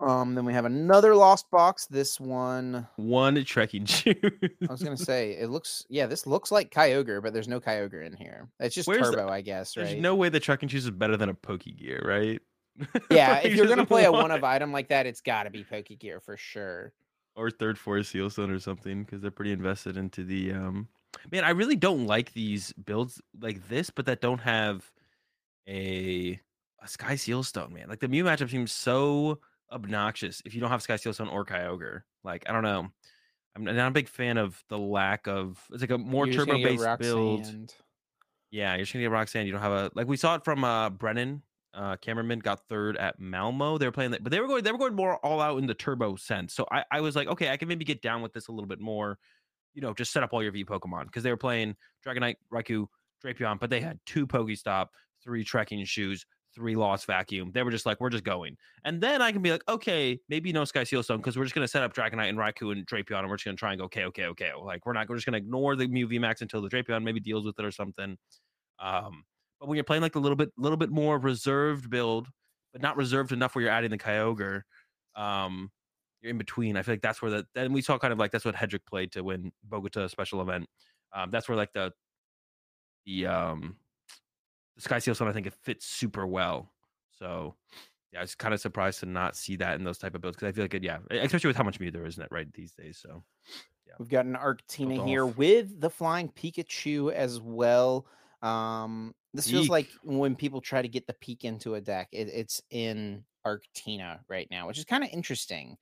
Um, then we have another Lost Box. This one One trekking shoe. I was gonna say it looks yeah, this looks like Kyogre, but there's no Kyogre in here. It's just Where's the- turbo, I guess, There's right? no way the trekking shoes is better than a Pokegear, right? yeah, if you're gonna play a one of item like that, it's gotta be Pokegear for sure. or third force sealstone or something because they're pretty invested into the um man i really don't like these builds like this but that don't have a a sky sealstone man like the mew matchup seems so obnoxious if you don't have sky sealstone or kyogre like i don't know i'm not a big fan of the lack of it's like a more You're just gonna turbo based build Roxanne. yeah, you're just gonna get Roxanne. You don't have a like we saw it from uh Brennan. Uh Cameraman got third at Malmo. They were playing that, but they were going they were going more all out in the turbo sense. So I, I was like, okay, I can maybe get down with this a little bit more. You know, just set up all your V Pokemon because they were playing Dragonite, Raikou, Drapion, but they had two Pokestop, three trekking shoes, three Lost Vacuum. They were just like, we're just going. And then I can be like, okay, maybe no Sky Seal Stone because we're just gonna set up Dragonite and Raikou and Drapion, and we're just gonna try and go okay, okay, okay. Like we're not we're just gonna ignore the Mew VMAX until the Drapion maybe deals with it or something. Um, but when you're playing like a little bit, little bit more reserved build, but not reserved enough where you're adding the Kyogre, um, you're in between. I feel like that's where the then we saw kind of like that's what Hedrick played to win Bogota special event. Um, that's where like the the um the Sky Seal Stone I think it fits super well. So yeah, I was kind of surprised to not see that in those type of builds because I feel like it, yeah, especially with how much Mew there is in it right these days. So We've got an Arctina here with the flying Pikachu as well. Um, this feels like when people try to get the peak into a deck, it, it's in Arctina right now, which is kind of interesting.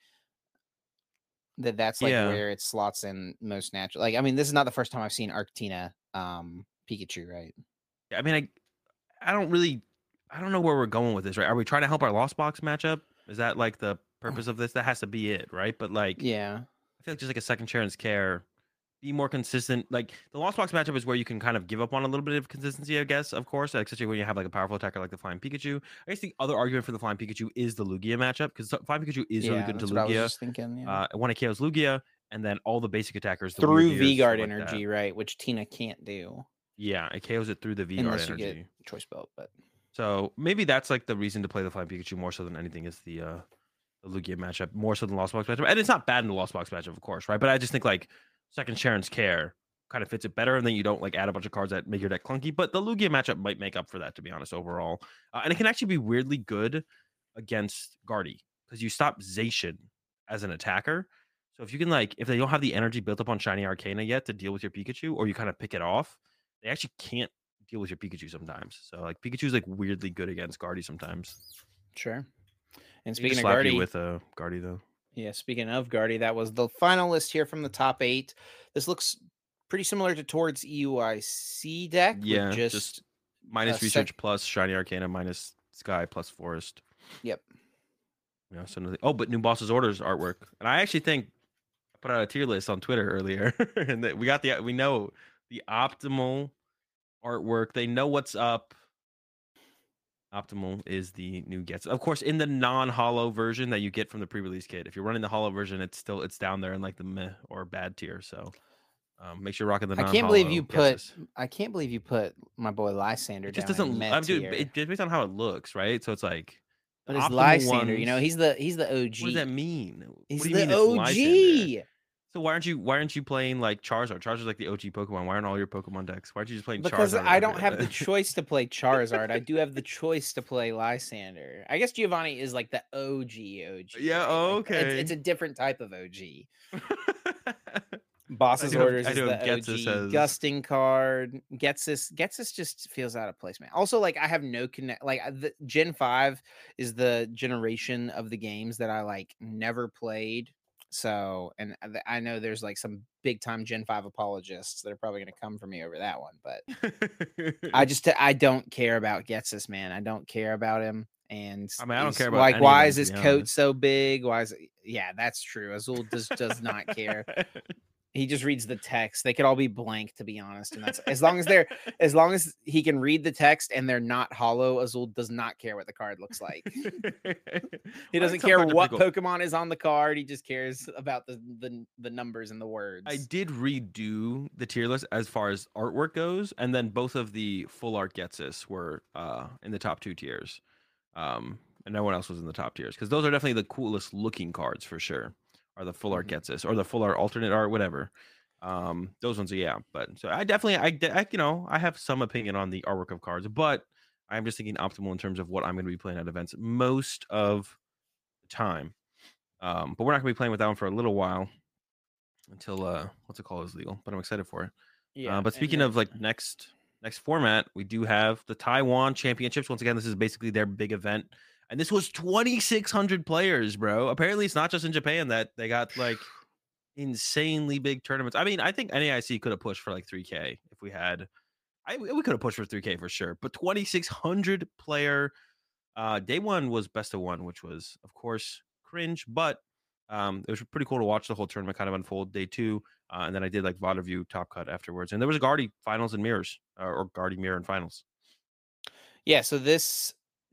That that's like Yeah. where it slots in most natural. Like, I mean, this is not the first time I've seen Arctina um Pikachu, right? I mean, I, I don't really, I don't know where we're going with this. Right? Are we trying to help our Lost Box matchup? Is that like the purpose of this? That has to be it, right? But like, Yeah. I feel like just like a second chance care, be more consistent. Like the Lost Box matchup is where you can kind of give up on a little bit of consistency, I guess. Of course, especially when you have like a powerful attacker like the Flying Pikachu. I guess the other argument for the Flying Pikachu is the Lugia matchup because Flying Pikachu is really good to Lugia. what I was just thinking. Yeah. Uh, one it KOs Lugia, and then all the basic attackers the Through V Guard like that. energy, right? Which Tina can't do Yeah, it KOs it through the V Guard energy. get choice belt, but So maybe that's like the reason to play the Flying Pikachu more so than anything is the uh the Lugia matchup, more so than Lost Box matchup. And it's not bad in the Lost Box matchup, of course, right? But I just think like second Cheren's Care kind of fits it better, and then you don't like add a bunch of cards that make your deck clunky. But the Lugia matchup might make up for that, to be honest, overall. Uh, and it can actually be weirdly good against Guardy because you stop Zacian as an attacker. So if you can like, if they don't have the energy built up on Shiny Arcana yet to deal with your Pikachu, or you kind of pick it off, they actually can't deal with your Pikachu sometimes. So like Pikachu's like weirdly good against Guardy sometimes. sure. And speaking of Guardy, with a Guardy though. Yeah, speaking of Guardy, that was the final list here from the top eight. This looks pretty similar to Tord's EUIC deck. with Yeah, just, just minus uh, sec- research plus shiny arcana minus sky plus forest. yep. Yeah, so nothing- oh, but new boss's orders artwork, and I actually think I put out a tier list on Twitter earlier, and that we got the we know the optimal artwork. They know what's up. Optimal is the new gets. Of course, in the non-hollow version that you get from the pre-release kit. If you're running the hollow version, it's still it's down there in like the meh or bad tier. So um, make sure you're rocking the. I can't believe you non-hollow put. I can't believe you put my boy Lysander. It just doesn't. I'm dude. It just based on how it looks, right? So it's like, but it's Lysander. You know, he's the he's the OG. what does that mean? He's what do you the mean OG. So why aren't you why aren't you playing like Charizard? Charizard's like the OG Pokemon. Why aren't all your Pokemon decks? Why aren't you just playing Because Charizard? Because I don't have the choice to play Charizard. I do have the choice to play Lysander. I guess Giovanni is like the OG OG. Yeah, oh, Like, it's- It's, a different type of OG. Boss's have- orders I is the have Ghetsis OG. as- Gusting card. Ghetsis. Ghetsis just feels out of place, man. Also, like I have no connect. Like uh, the Gen Five is the generation of the games that I like never played. So, and uh, I- I know there's like some big time Gen Five apologists that are probably going to come for me over that one, but I just uh, I don't care about Ghetsis, man. I don't care about him. And I mean, I don't care about like why is his coat honest. so big? Why is it? Yeah, that's true. Azul does does not care. He just reads the text. They could all be blank, to be honest. And that's as long as they're as long as he can read the text and they're not hollow. Azul does not care what the card looks like. He doesn't care what Pokemon is on the card. He just cares about the the, the numbers and the words. I did redo the tier list as far as artwork goes, and then both of the full art Ghetsis were uh, in the top two tiers, um, and no one else was in the top tiers because those are definitely the coolest looking cards for sure. Are the full art gets Ghetsis or the full art alternate art, whatever. Um, those ones are yeah, but so I definitely I, I you know I have some opinion on the artwork of cards, but I'm just thinking optimal in terms of what I'm going to be playing at events most of the time. Um, but we're not going to be playing with that one for a little while until uh what's it called is legal but i'm excited for it yeah. uh, but speaking then- of like next next format we do have the taiwan championships once again this is basically their big event and this was 2600 players bro apparently it's not just in japan that they got like insanely big tournaments i mean i think naic could have pushed for like 3k if we had i we could have pushed for 3k for sure but 2600 player uh day one was best of one which was of course cringe but um, it was pretty cool to watch the whole tournament kind of unfold. Day two, uh, and then I did like VOD review top cut afterwards, and there was a Guardy finals and mirrors, uh, or Guardy mirror and finals. Yeah, so this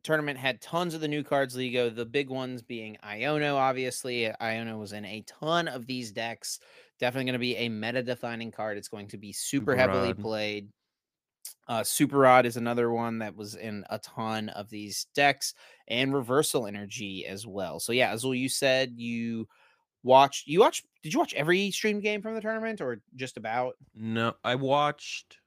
tournament had tons of the new cards, Lego. The big ones being Iono, obviously. Iono was in a ton of these decks. Definitely going to be a meta defining card. It's going to be super, Super heavily Rod. played. Uh, Super Rod is another one that was in a ton of these decks, and Reversal Energy as well. So yeah, Azul, you said you watched. You watched? Did you watch every stream game from the tournament, or just about No, I watched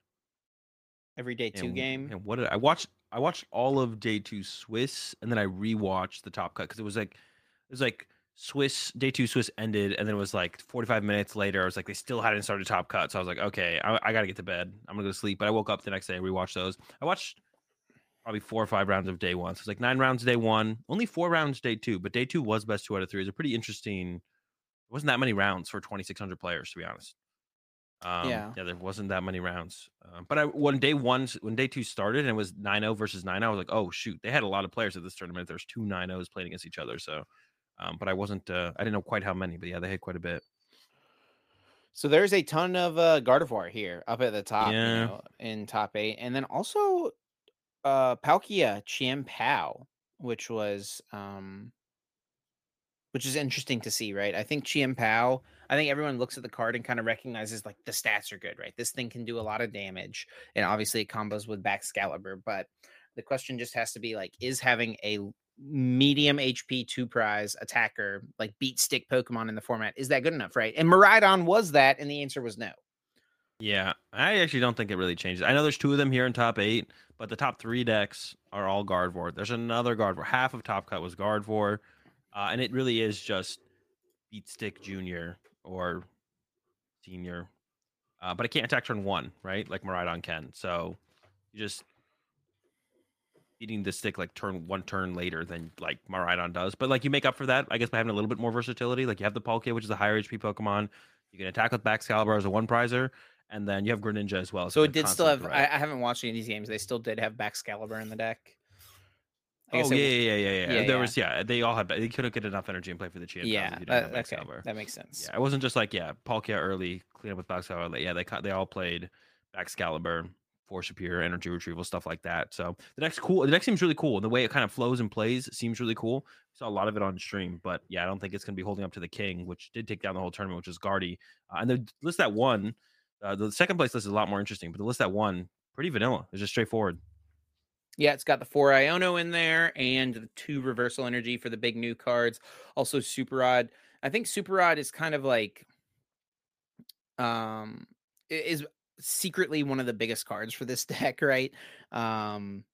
every day two and- game? And what did I watch? I watched all of day two Swiss, and then I rewatched the top cut because it was like it was like Swiss day two Swiss ended, and then it was like 45 minutes later. I was like they still hadn't started top cut, so I was like, okay, I, I gotta get to bed. I'm gonna go to sleep. But I woke up the next day, and rewatched those. I watched probably four or five rounds of day one. So it's like nine rounds day one, only four rounds day two, but day two was best two out of three. It was a pretty interesting. It wasn't that many rounds for 2,600 players, to be honest. Um, Yeah. yeah, there wasn't that many rounds. Um, but I, when day one, when day two started and it was 9-0 versus 9 I was like, oh shoot, they had a lot of players at this tournament. There's two 9-0s playing against each other. So, um, but I wasn't, uh, I didn't know quite how many, but yeah, they had quite a bit. So there's a ton of uh, Gardevoir here up at the top, Yeah. you know, in top eight, and then also uh, Palkia Chien Pao, which was um, which is interesting to see, right? I think Chien Pao. I think everyone looks at the card and kind of recognizes like the stats are good, right? This thing can do a lot of damage, and obviously it combos with Baxcalibur. But the question just has to be like, is having a medium HP two prize attacker like beat stick Pokemon in the format is that good enough, right? And Miraidon was that, and the answer was no. Yeah, I actually don't think it really changes. I know there's two of them here in top eight, but the top three decks are all Gardevoir. There's another Gardevoir. Half of top cut was Gardevoir, uh, and it really is just Beatstick Junior or Senior. Uh, but I can't attack turn one, right? Like Miraidon can. So you just beating the stick like turn one turn later than like Miraidon does. But like you make up for that, I guess, by having a little bit more versatility. Like you have the Palkia, which is a higher HP Pokemon. You can attack with Baxcalibur as a one prizer, and then you have Greninja as well. So it did still have. I, I, haven't watched any of these games. They still did have Baxcalibur in the deck. Oh yeah, yeah, yeah, yeah, There was yeah. They all have. They couldn't get enough energy and play for the chance. Yeah, that, okay, that makes sense. Yeah, it wasn't just like yeah, Palkia early, clean up with Baxcalibur. Yeah, they they all played Baxcalibur for superior energy retrieval stuff like that. So the next cool, the next seems really cool. The way it kind of flows and plays seems really cool. We saw a lot of it on stream, but yeah, I don't think it's going to be holding up to the king, which did take down the whole tournament, which is Guardy. Uh, and the list that won, uh, the second place list is a lot more interesting, but the list that won, pretty vanilla. It's just straightforward. Yeah, it's got the four Iono in there and the two reversal energy for the big new cards. Also, Super Rod. I think Super Rod is kind of like um is secretly one of the biggest cards for this deck, right? Um,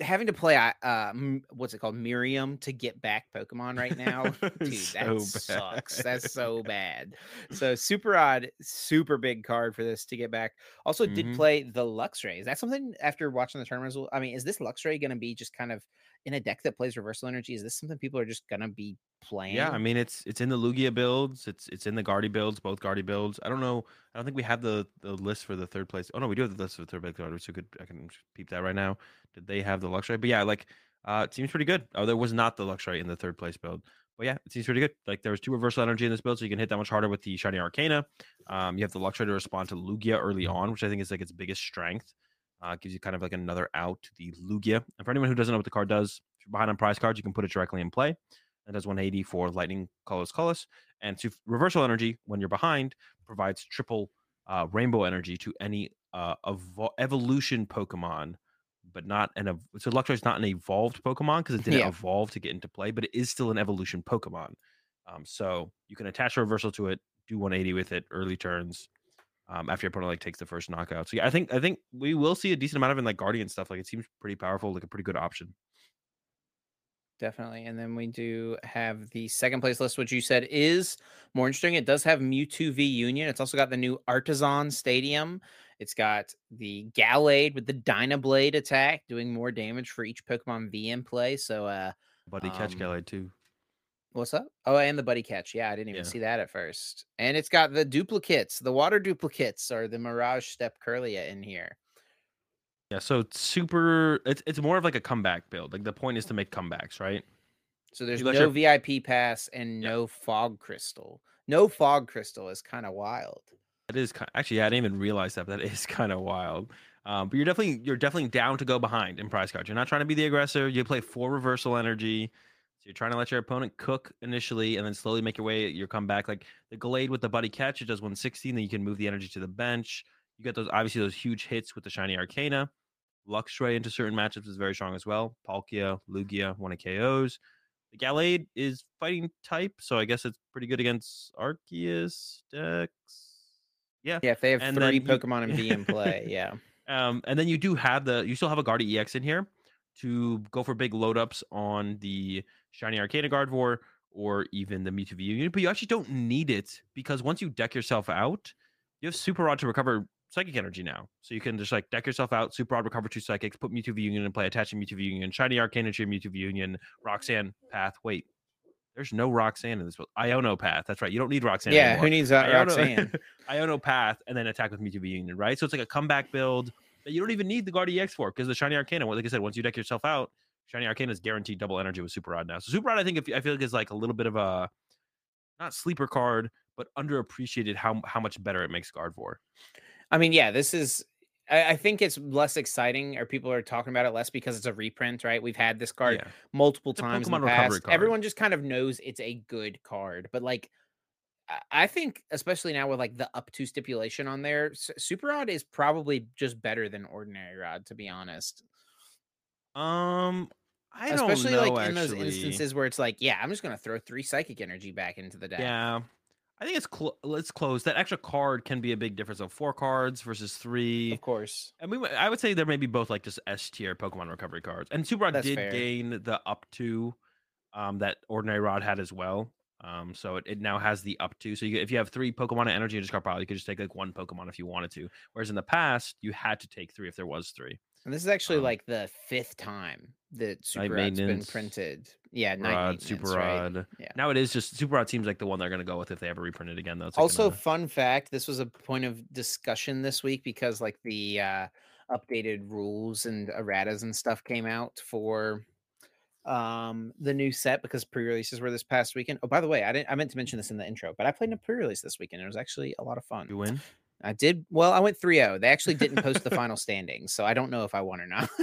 having to play uh what's it called miriam to get back pokemon right now? Dude so that bad. sucks. That's so bad. So Super Rod super big card for this to get back. Also mm-hmm. did play the luxray. Is that something after watching the tournament i mean is this luxray going to be just kind of in a deck that plays reversal energy is this something people are just to be playing yeah i mean it's it's in the lugia builds it's it's in the guardy builds both guardy builds i don't know i don't think we have the the list for the third place oh no we do have the list for the third place guard so good i can peep that right now did they have the Luxray? But yeah, like uh, it seems pretty good. Oh, there was not the Luxray in the third place build. But yeah, it seems pretty good. Like there was two reversal energy in this build, so you can hit that much harder with the Shiny Arcana. Um, you have the Luxray to respond to Lugia early on, which I think is like its biggest strength. Uh, gives you kind of like another out to the Lugia. And for anyone who doesn't know what the card does, if you're behind on prize cards, you can put it directly in play. It does 180 for Lightning, Colorless, Colorless. And to reversal energy, when you're behind, provides triple uh, rainbow energy to any uh, evo- evolution Pokemon but not an ev- so Luxray is not an evolved Pokemon because it didn't yeah. evolve to get into play, but it is still an evolution Pokemon. Um, so you can attach a reversal to it, do 180 with it early turns. Um, after your opponent like takes the first knockout. So yeah, I think I think we will see a decent amount of in like Guardian stuff. Like it seems pretty powerful, like a pretty good option. Definitely. And then we do have the second place list, which you said is more interesting. It does have Mewtwo V Union. It's also got the new Artazon Stadium, it's got the Gallade with the Dynablade attack, doing more damage for each Pokemon V in play. So, uh, Buddy um, catch Gallade too. What's up? Oh, and the buddy catch. Yeah, I didn't even yeah. see that at first. And it's got the duplicates, the water duplicates, or the Mirage Step Kirlia in here. Yeah, so it's super. It's it's more of like a comeback build. Like the point is to make comebacks, right? So there's no your... VIP pass and no fog crystal. No fog crystal is kind of wild. That is kind actually, yeah, I didn't even realize that. But that is kind of wild. Um, but you're definitely you're definitely down to go behind in prize cards. You're not trying to be the aggressor. You play four reversal energy. So you're trying to let your opponent cook initially and then slowly make your way your comeback. Like the Gallade with the buddy catch, it does 160, and then you can move the energy to the bench. You get those obviously those huge hits with the shiny arcana. Luxray into certain matchups is very strong as well. Palkia, Lugia, one of KOs. The Gallade is fighting type, so I guess it's pretty good against Arceus decks. Yeah. Yeah, if they have and three Pokemon and V in play, yeah. Um, and then you do have the you still have a Guardy EX in here to go for big load ups on the Shiny Arcana Gardevoir or even the Mewtwo V Union, but you actually don't need it because once you deck yourself out, you have Super Rod to recover psychic energy now. So you can just like deck yourself out, Super Rod, recover two psychics, put Mewtwo V Union in play, attaching Mewtwo V Union, Shiny Arcana to your Mewtwo V Union, Roxanne, Path. Wait, there's no Roxanne in this book. Iono Path. That's right. You don't need Roxanne. Yeah, anymore. who needs uh, Iono, Roxanne? Iono Path and then attack with Mewtwo V Union, right? So it's like a comeback build that you don't even need the Guard EX for because the Shiny Arcana, like I said, once you deck yourself out, Shiny Arcana is guaranteed double energy with Super Rod now. So Super Rod, I think, if, I feel like is like a little bit of a not sleeper card, but underappreciated how how much better it makes Gardevoir. I mean, yeah, this is I, I, think it's less exciting, or people are talking about it less because it's a reprint, right? We've had this card yeah. multiple times in the past. Everyone just kind of knows it's a good card, but like, I think, especially now with like the up to stipulation on there, Super Rod is probably just better than Ordinary Rod, to be honest. Um, I especially know, like in those instances where it's like, yeah, I'm just gonna throw three psychic energy back into the deck. Yeah, I think it's cl- it's close. That extra card can be a big difference. of four cards versus three, of course. And we, I would say there may be both like just S tier Pokemon recovery cards. And Super Rod did fair. gain the up to um, that Ordinary Rod had as well. Um, so it, it now has the up to. So you, if you have three Pokemon energy in your discard pile, you could just take like one Pokemon if you wanted to. Whereas in the past, you had to take three if there was three. And this is actually Um, like the fifth time that Super Rod's been printed. Yeah, night maintenance, Super right? Rod. Yeah. Now it is just Super Rod seems like the one they're gonna go with if they ever reprint it again. Though. Like Also, gonna- fun fact: this was a point of discussion this week because like the uh, updated rules and erratas and stuff came out for um the new set because pre-releases were this past weekend. Oh, by the way, I didn't I meant to mention this in the intro, but I played in a pre-release this weekend. It was actually a lot of fun. you win. I did well. I went 3-0. They actually didn't post the final standings, so I don't know if I won or not.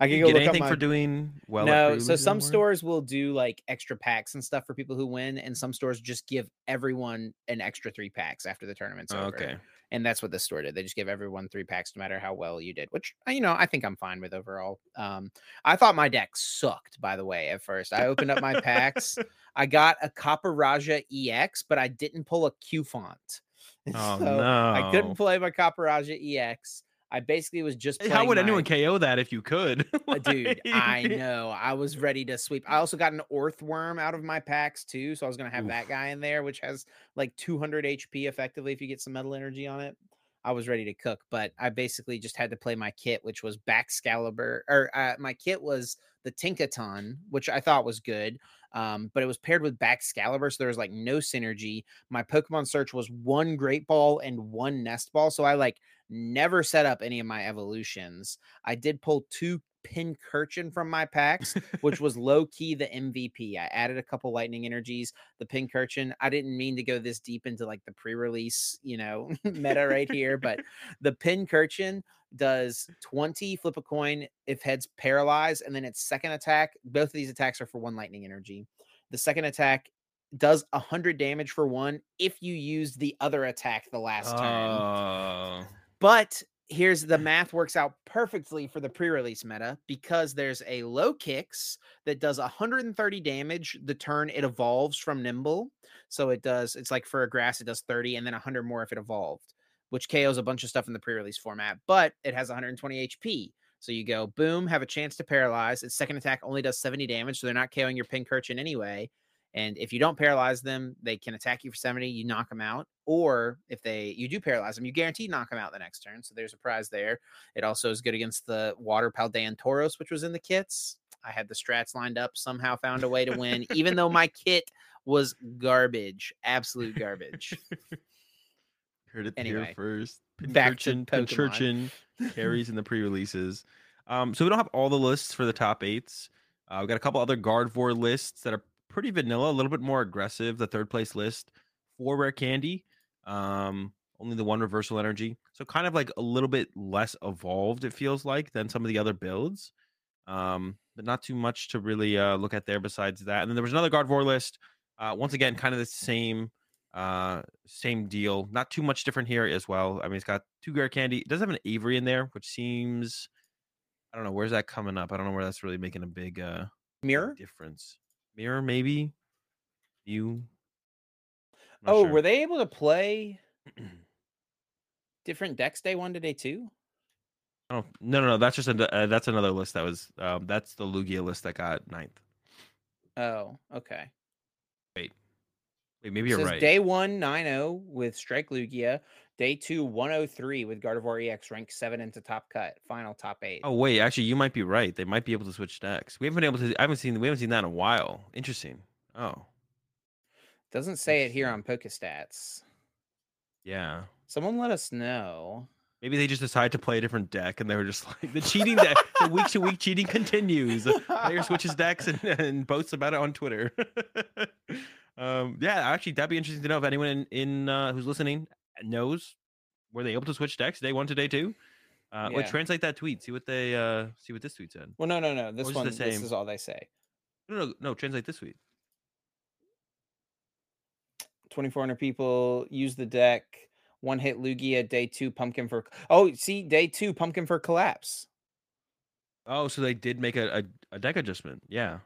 I can go get anything my for doing well? no, so some stores will do like extra packs and stuff for people who win, and some stores just give everyone an extra three packs after the tournament's Oh, over. okay. And that's what this store did. They just give everyone three packs no matter how well you did, which you know, I think I'm fine with overall. Um, I thought my deck sucked, by the way, at first. I opened up my packs. I got a Copperajah EX, but I didn't pull a Cufant. Oh so no! I couldn't play my Copperajah EX. I basically was just How would my- anyone KO that if you could? uh, dude, I know. I was ready to sweep. I also got an Orthworm out of my packs too, so I was gonna have that guy in there, which has like 200 HP effectively if you get some metal energy on it. I was ready to cook, but I basically just had to play my kit, which was Baxcalibur, or uh, my kit was the Tinkaton, which I thought was good. Um, but it was paired with Baxcalibur, so there was like no synergy. My Pokemon search was one Great Ball and one Nest Ball, so I like never set up any of my evolutions. I did pull two Pincurchin from my packs, which was low key the MVP. I added a couple lightning energies. The pin Pincurchin, I didn't mean to go this deep into like the pre-release, you know, meta right here, but the pin Pincurchin does 20 flip a coin if heads paralyzed, and then its second attack. Both of these attacks are for one lightning energy. The second attack does 100 damage for one if you use the other attack the last turn. Oh. But here's the math works out perfectly for the pre-release meta because there's a Lokix that does 130 damage the turn it evolves from Nymble. So it does it's like for a grass it does 30 and then 100 more if it evolved, which KOs a bunch of stuff in the pre-release format, but it has 120 HP. So you go boom, have a chance to paralyze. Its second attack only does 70 damage, so they're not KOing your Pincurchin anyway. And if you don't paralyze them, they can attack you for 70, you knock them out. Or if they you do paralyze them, you guarantee knock them out the next turn. So there's a prize there. It also is good against the Water Paldean Tauros, which was in the kits. I had the strats lined up, somehow found a way to win, even though my kit was garbage, absolute garbage. Heard it Anyway, here first. back to Pincurchin, carries in the pre-releases. Um, so we don't have all the lists for the top eights. Uh, we got a couple other Gardevoir lists that are pretty vanilla, a little bit more aggressive. The third place list, four rare candy, um, only the one reversal energy. So kind of like a little bit less evolved, it feels like, than some of the other builds. Um, but not too much to really uh, look at there besides that. And then there was another Gardevoir list. Uh, once again, kind of the same uh same deal not too much different here as well i mean it's got two rare candy it does have an avery in there which seems i don't know where's that coming up i don't know where that's really making a big uh big Mirror? difference mirror maybe you Oh, sure. were they able to play different decks day one to day two? oh no no no that's just a, uh, that's another list that was um that's the lugia list that got ninth Oh, okay. wait wait, maybe It you're right day one 9 with Strike Lugia. Day two 103 with Gardevoir EX rank seven into top cut. Final top eight. oh wait actually you might be right they might be able to switch decks we haven't been able to i haven't seen we haven't seen that in a while interesting oh Doesn't say it here on Pokestats. yeah Someone let us know. Maybe they just decided to play a different deck, and they were just like the cheating deck. the week to week cheating continues. Player switches decks and, and boasts about it on Twitter. um, yeah, actually, that'd be interesting to know if anyone in, in uh, who's listening knows were they able to switch decks day one to day two. Uh, Yeah. translate that tweet. See what they uh, see what this tweet said. Well, no, no, no. This is one, the this is all they say. No, no, no. Translate this tweet. 2,400 people use the deck. One hit Lugia. Day two pumpkin for. Oh, see, day two pumpkin for collapse. Oh, so they did make a, a, a deck adjustment. Yeah,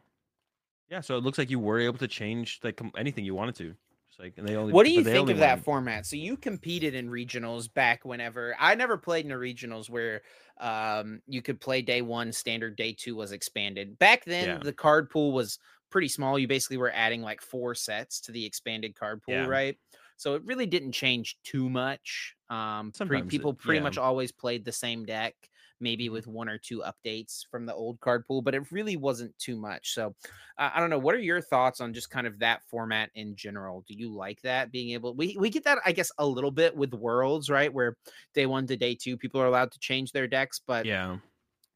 yeah. So it looks like you were able to change like anything you wanted to. Like, and they only. What do you think of that went- format? So you competed in regionals back whenever I never played in a regionals where um you could play day one, standard day two was expanded. Back then Yeah. the card pool was pretty small. You basically were adding like four sets to the expanded card pool, Yeah. right? So it really didn't change too much. Um pre- people pretty yeah. much always played the same deck. Maybe Mhm. with one or two updates from the old card pool, but it really wasn't too much. So uh, I don't know. What are your thoughts on just kind of that format in general? Do you like that being able? We we get that I guess a little bit with Worlds, right? Where day one to day two, people are allowed to change their decks, but Yeah,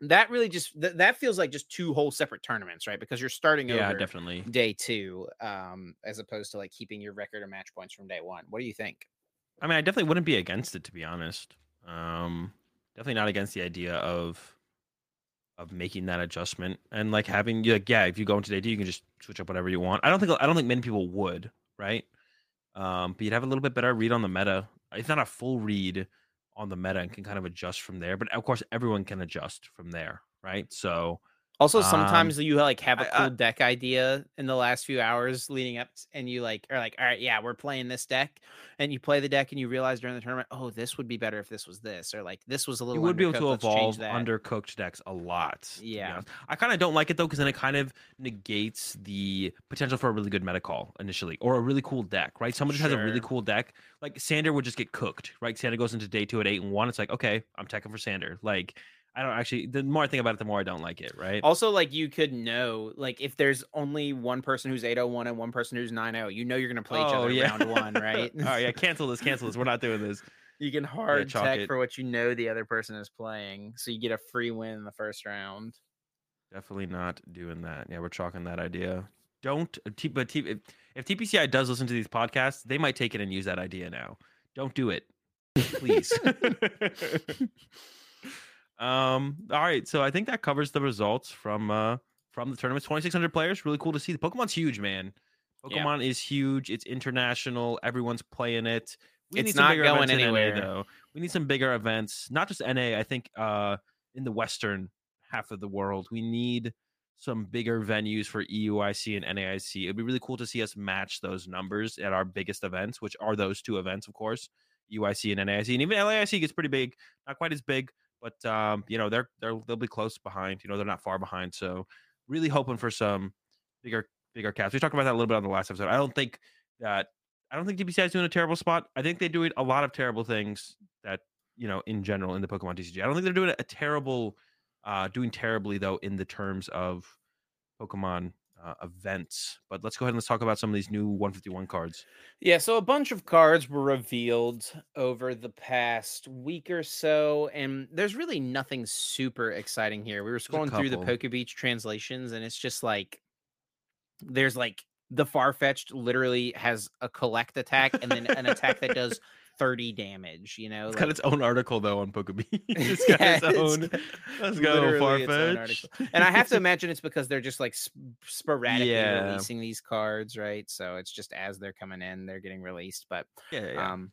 that really just th- that feels like just two whole separate tournaments, right? Because you're starting yeah, over definitely. day two, um, as opposed to like keeping your record of match points from day one. What do you think? I mean, I definitely wouldn't be against it to be honest. Um, definitely not against the idea of of making that adjustment and like having like yeah, if you go into two, you can just switch up whatever you want. I don't think I don't think many people would, right? Um, but you'd have a little bit better read on the meta. It's not a full read on the meta and can kind of adjust from there. But of course, everyone can adjust from there, right? So Also, Um, sometimes you like have a cool I- deck idea in the last few hours leading up, and you like are like, all right, yeah, we're playing this deck, and you play the deck, and you realize during the tournament, oh, this would be better if this was this, or like this was a little. you would be able to evolve undercooked decks a lot. Yeah. I kind of don't like it though because then it kind of negates the potential for a really good meta call initially or a really cool deck, right? Someone just has a really cool deck. Like Sander would just get cooked, right? Sander goes into day two at eight and one. It's like, okay, I'm teching for Sander. Like, I don't actually, the more I think about it, the more I don't like it, right? Also, like you could know, like if there's only one person who's 801 and one person who's 90, you know you're gonna play each Oh, other yeah. round one, right? Right, yeah, cancel this, cancel this. We're not doing this. You can hard chalk tech it. for what you know the other person is playing, so you get a free win in the first round. Definitely not doing that. Yeah, we're chalking that idea. Don't, uh, but T- if, if TPCI does listen to these podcasts, they might take it and use that idea now. Don't do it, please. um. All right. So I think that covers the results from uh from the tournament. Twenty six hundred players. Really cool to see. The Pokemon's huge, man. Yeah. Pokemon is huge. It's international. Everyone's playing it. We It's not going anywhere. though. We need some bigger events, not just NA. I think uh in the western half of the world, we need some bigger venues for EUIC and NAIC. It'd be really cool to see us match those numbers at our biggest events, which are those two events, of course, UIC and NAIC, and even LAIC gets pretty big, not quite as big, but um, you know they're they're they'll be close behind. You know they're not far behind, so really hoping for some bigger bigger caps. We talked about that a little bit on the last episode. I don't think that I don't think TPCI is doing a terrible spot. I think they're doing a lot of terrible things that you know in general in the Pokemon TCG. I don't think they're doing a terrible, uh, doing terribly though in the terms of Pokemon uh, events. But let's go ahead and let's talk about some of these new 151 cards. Yeah, so a bunch of cards were revealed over the past week or so, and there's really nothing super exciting here. We were scrolling through the couple. Pokebeach translations, and it's just like there's like the far fetched literally has a collect attack and then an attack that does 30 damage, you know? It's like- got its own article though on Pokemon. it's got Yeah, its own. Let's go, own Farfetch. and I have to imagine it's because they're just like sp- sporadically Yeah. releasing these cards, right? So it's just as they're coming in, they're getting released. But yeah. um,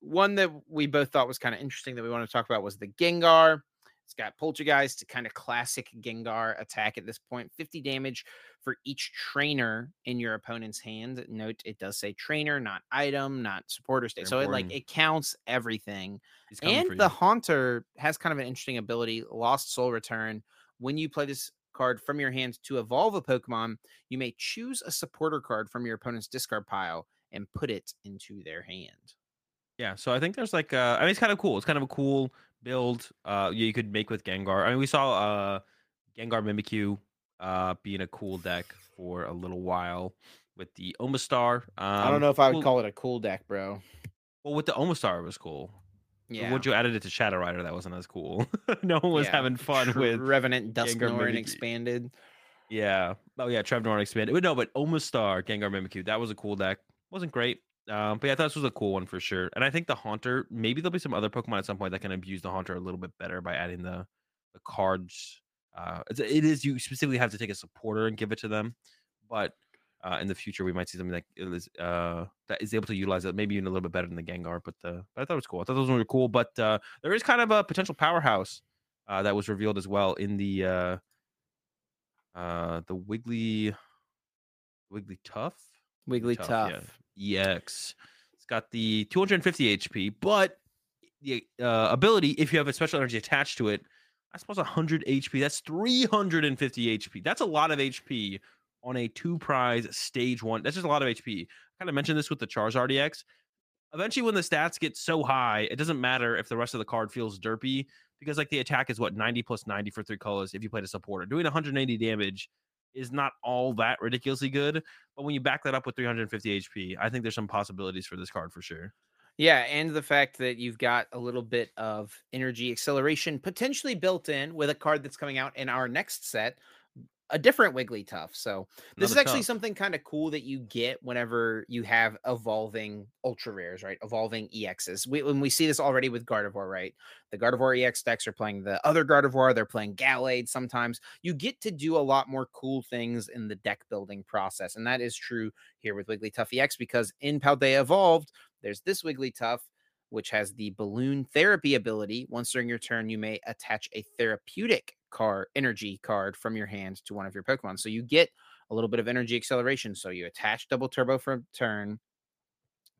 one that we both thought was kind of interesting that we want to talk about was the Gengar. It's got Poltergeist, to kind of classic Gengar attack at this point. 50 damage for each trainer in your opponent's hand. Note it does say trainer, not item, not supporter state. So it like it counts everything. He's coming for And the. Haunter has kind of an interesting ability, Lost Soul Return. When you play this card from your hand to evolve a Pokemon, you may choose a supporter card from your opponent's discard pile and put it into their hand. Yeah, so I think there's like uh I mean it's kind of cool. It's kind of a cool build uh you could make with Gengar. I mean we saw uh Gengar Mimikyu uh being a cool deck for a little while with the Omastar. Um, I don't know if I would cool- call it a cool deck, bro. Well, with the Omastar it was cool. Yeah. Once you added it to Shadow Rider, that wasn't as cool. no one was Yeah. having fun Tr- with Revenant Gengar and expanded. Yeah. Oh yeah, Trevnor expanded. But no, but Omastar, Gengar Mimikyu, that was a cool deck. Wasn't great. Um, but yeah, I thought this was a cool one for sure. And I think the Haunter, maybe there'll be some other Pokemon at some point that can abuse the Haunter a little bit better by adding the the cards. Uh, it's, it is you specifically have to take a supporter and give it to them, but uh, in the future we might see something that is uh that is able to utilize it maybe even a little bit better than the Gengar. But uh, but I thought it was cool. I thought those were cool. But uh, there is kind of a potential powerhouse uh, that was revealed as well in the uh, uh, the Wiggly Wiggly Tough. Wigglytuff. yeah. EX. It's got the 250 HP, but the uh, ability, if you have a special energy attached to it, I suppose 100 HP. That's 350 HP. That's a lot of HP on a two prize stage one. That's just a lot of HP. I kind of mentioned this with the Charizard EX. Eventually, when the stats get so high, it doesn't matter if the rest of the card feels derpy. because like the attack is what 90 plus 90 for three colors if you played a supporter. Doing 180 damage is not all that ridiculously good, but when you back that up with 350 HP, I think there's some possibilities for this card for sure. Yeah, and the fact that you've got a little bit of energy acceleration potentially built in with a card that's coming out in our next set, a different Wigglytuff. So this is actually tough. something kind of cool that you get whenever you have evolving ultra rares, right? Evolving EXs. We, when we see this already with Gardevoir, right? The Gardevoir EX decks are playing the other Gardevoir. They're playing Gallade sometimes. You get to do a lot more cool things in the deck building process. And that is true here with Wigglytuff EX because in Paldea Evolved, there's this Wigglytuff which has the balloon therapy ability. Once during your turn, you may attach a therapeutic card, energy card from your hand to one of your Pokemon. So you get a little bit of energy acceleration. So you attach double turbo for a turn,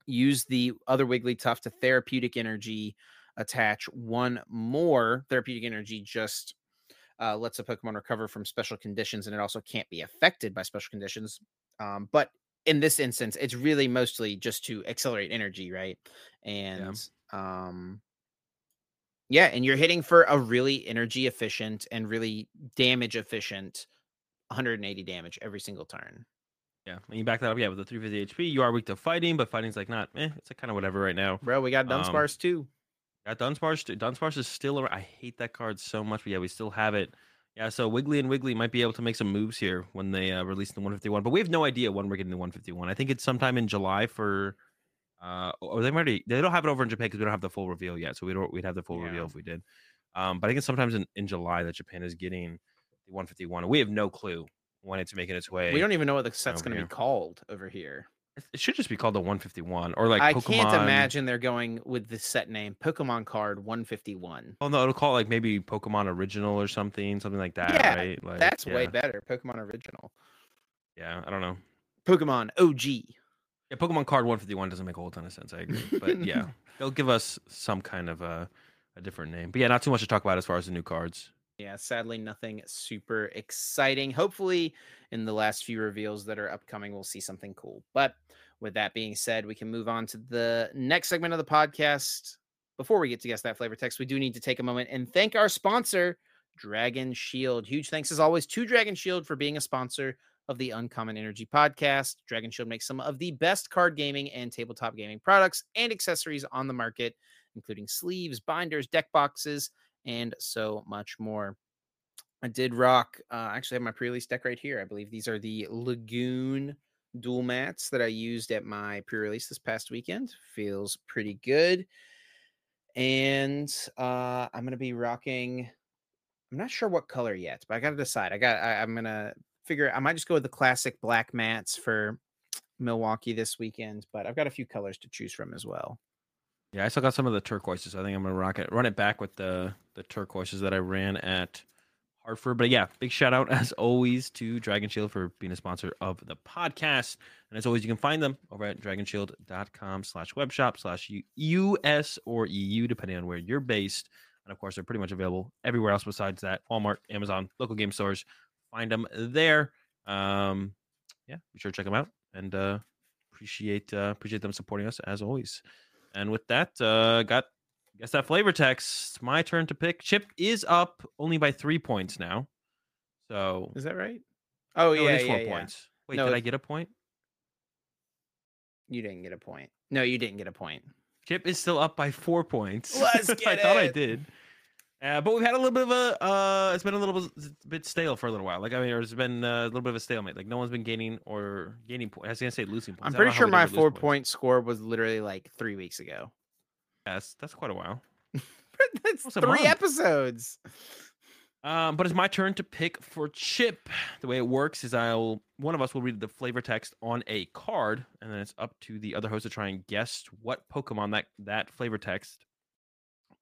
use the other Wigglytuff to therapeutic energy, attach one more therapeutic energy, just uh, lets a Pokemon recover from special conditions, and it also can't be affected by special conditions. Um, but in this instance, it's really mostly just to accelerate energy, right? And um yeah, and you're hitting for a really energy efficient and really damage efficient 180 damage every single turn. Yeah, when you back that up, yeah, with the 350 HP, you are weak to fighting, but fighting's like not, eh, it's like kind of whatever right now. Bro, we got Um, too. Got Dunsparce. st- Dunsparce is still. ar- I hate that card so much, but yeah, we still have it. Yeah, so Wiggly and Wiggly might be able to make some moves here when they uh, release the 151, but we have no idea when we're getting the 151. I think it's sometime in July for. Uh, or they already they don't have it over in Japan because we don't have the full reveal yet. So we don't we'd have the full Yeah. reveal if we did. Um, but I think it's sometimes in, in July that Japan is getting the 151. We have no clue when it's making its way. We don't even know what the set's going to be called over here. It should just be called the 151 or like I Pokemon. can't imagine they're going with the set name Pokemon card 151. Oh no, it'll call it like maybe Pokemon Original or something, something like that, Yeah, right? Like, That's way better. Pokemon original. Yeah, I don't know. Pokemon OG. Yeah, Pokemon Card 151 doesn't make a whole ton of sense. I agree, but yeah, they'll give us some kind of a, a different name. But yeah, not too much to talk about as far as the new cards. Yeah, sadly, nothing super exciting. Hopefully, in the last few reveals that are upcoming, we'll see something cool. But with that being said, we can move on to the next segment of the podcast. Before we get to guess that flavor text, we do need to take a moment and thank our sponsor, Dragon Shield. Huge thanks as always to Dragon Shield for being a sponsor of the Uncommon Energy podcast. Dragon Shield makes some of the best card gaming and tabletop gaming products and accessories on the market, including sleeves, binders, deck boxes, and so much more. I did rock. Uh, I actually have my pre-release deck right here. I believe these are the Lagoon dual mats that I used at my pre-release this past weekend. Feels pretty good. And uh, I'm gonna be rocking. I'm not sure what color yet, but I gotta decide. I got. I, I'm gonna figure. I might just go with the classic black mats for Milwaukee this weekend, but I've got a few colors to choose from as well. Yeah, I still got some of the turquoises. I think I'm gonna rock it, run it back with the the turquoises that I ran at Hartford. But yeah, big shout out as always to Dragon Shield for being a sponsor of the podcast. And as always, you can find them over at dragonshield.com slash webshop slash US or EU, depending on where you're based. And of course, they're pretty much available everywhere else besides that. Walmart, Amazon, local game stores. Find them there. Um, yeah, be sure to check them out and uh, appreciate uh, appreciate them supporting us as always. And with that, uh, got guess that flavor text. My turn to pick. Chip is up only by three points now. So Is that right? Oh no, yeah, it yeah, four yeah. points. Wait, No, did I get a point? You didn't get a point. No, you didn't get a point. Chip is still up by four points. Let's I get thought I did. Uh, but we've had a little bit of a. Uh, it's been a little bit, stale for a little while. Like I mean, there's been uh, a little bit of a stalemate. Like no one's been gaining or gaining points. I was gonna say losing points. I'm pretty sure my four points. point score was literally like three weeks ago. Yes, that's quite a while. That's Almost three episodes. Um, but it's my turn to pick for Chip. The way it works is I'll one of us will read the flavor text on a card, and then it's up to the other host to try and guess what Pokemon that that flavor text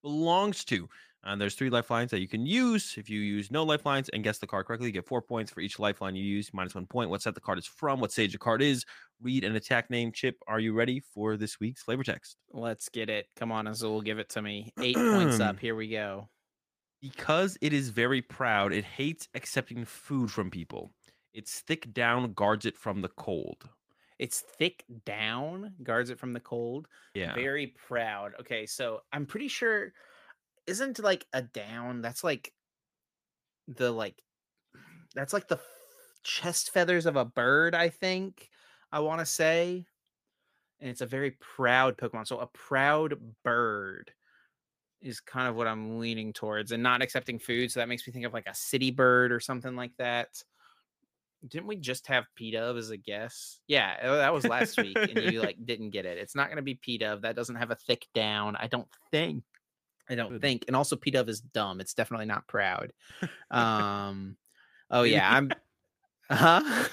belongs to. And there's three lifelines that you can use. If you use no lifelines and guess the card correctly, you get four points for each lifeline you use, minus one point. What set the card is from, what stage the card is, read an attack name. Chip, are you ready for this week's flavor text? Let's get it. Come on, Azul, give it to me. Eight points up. Here we go. Because it is very proud, it hates accepting food from people. Its thick down guards it from the cold. It's thick down, guards it from the cold. Yeah. Very proud. Okay, so I'm pretty sure isn't like a down. That's like the like that's like the chest feathers of a bird, I think. I want to say. And it's a very proud Pokemon. So a proud bird is kind of what I'm leaning towards and not accepting food. So that makes me think of like a city bird or something like that. Didn't we just have Pidove as a guess? Yeah, oh, that was last week, and you like didn't get it. It's not going to be Pidove. That doesn't have a thick down. I don't think. I don't Good. think. And also, Pidove is dumb. It's definitely not proud. Um. Oh yeah, I'm. Huh,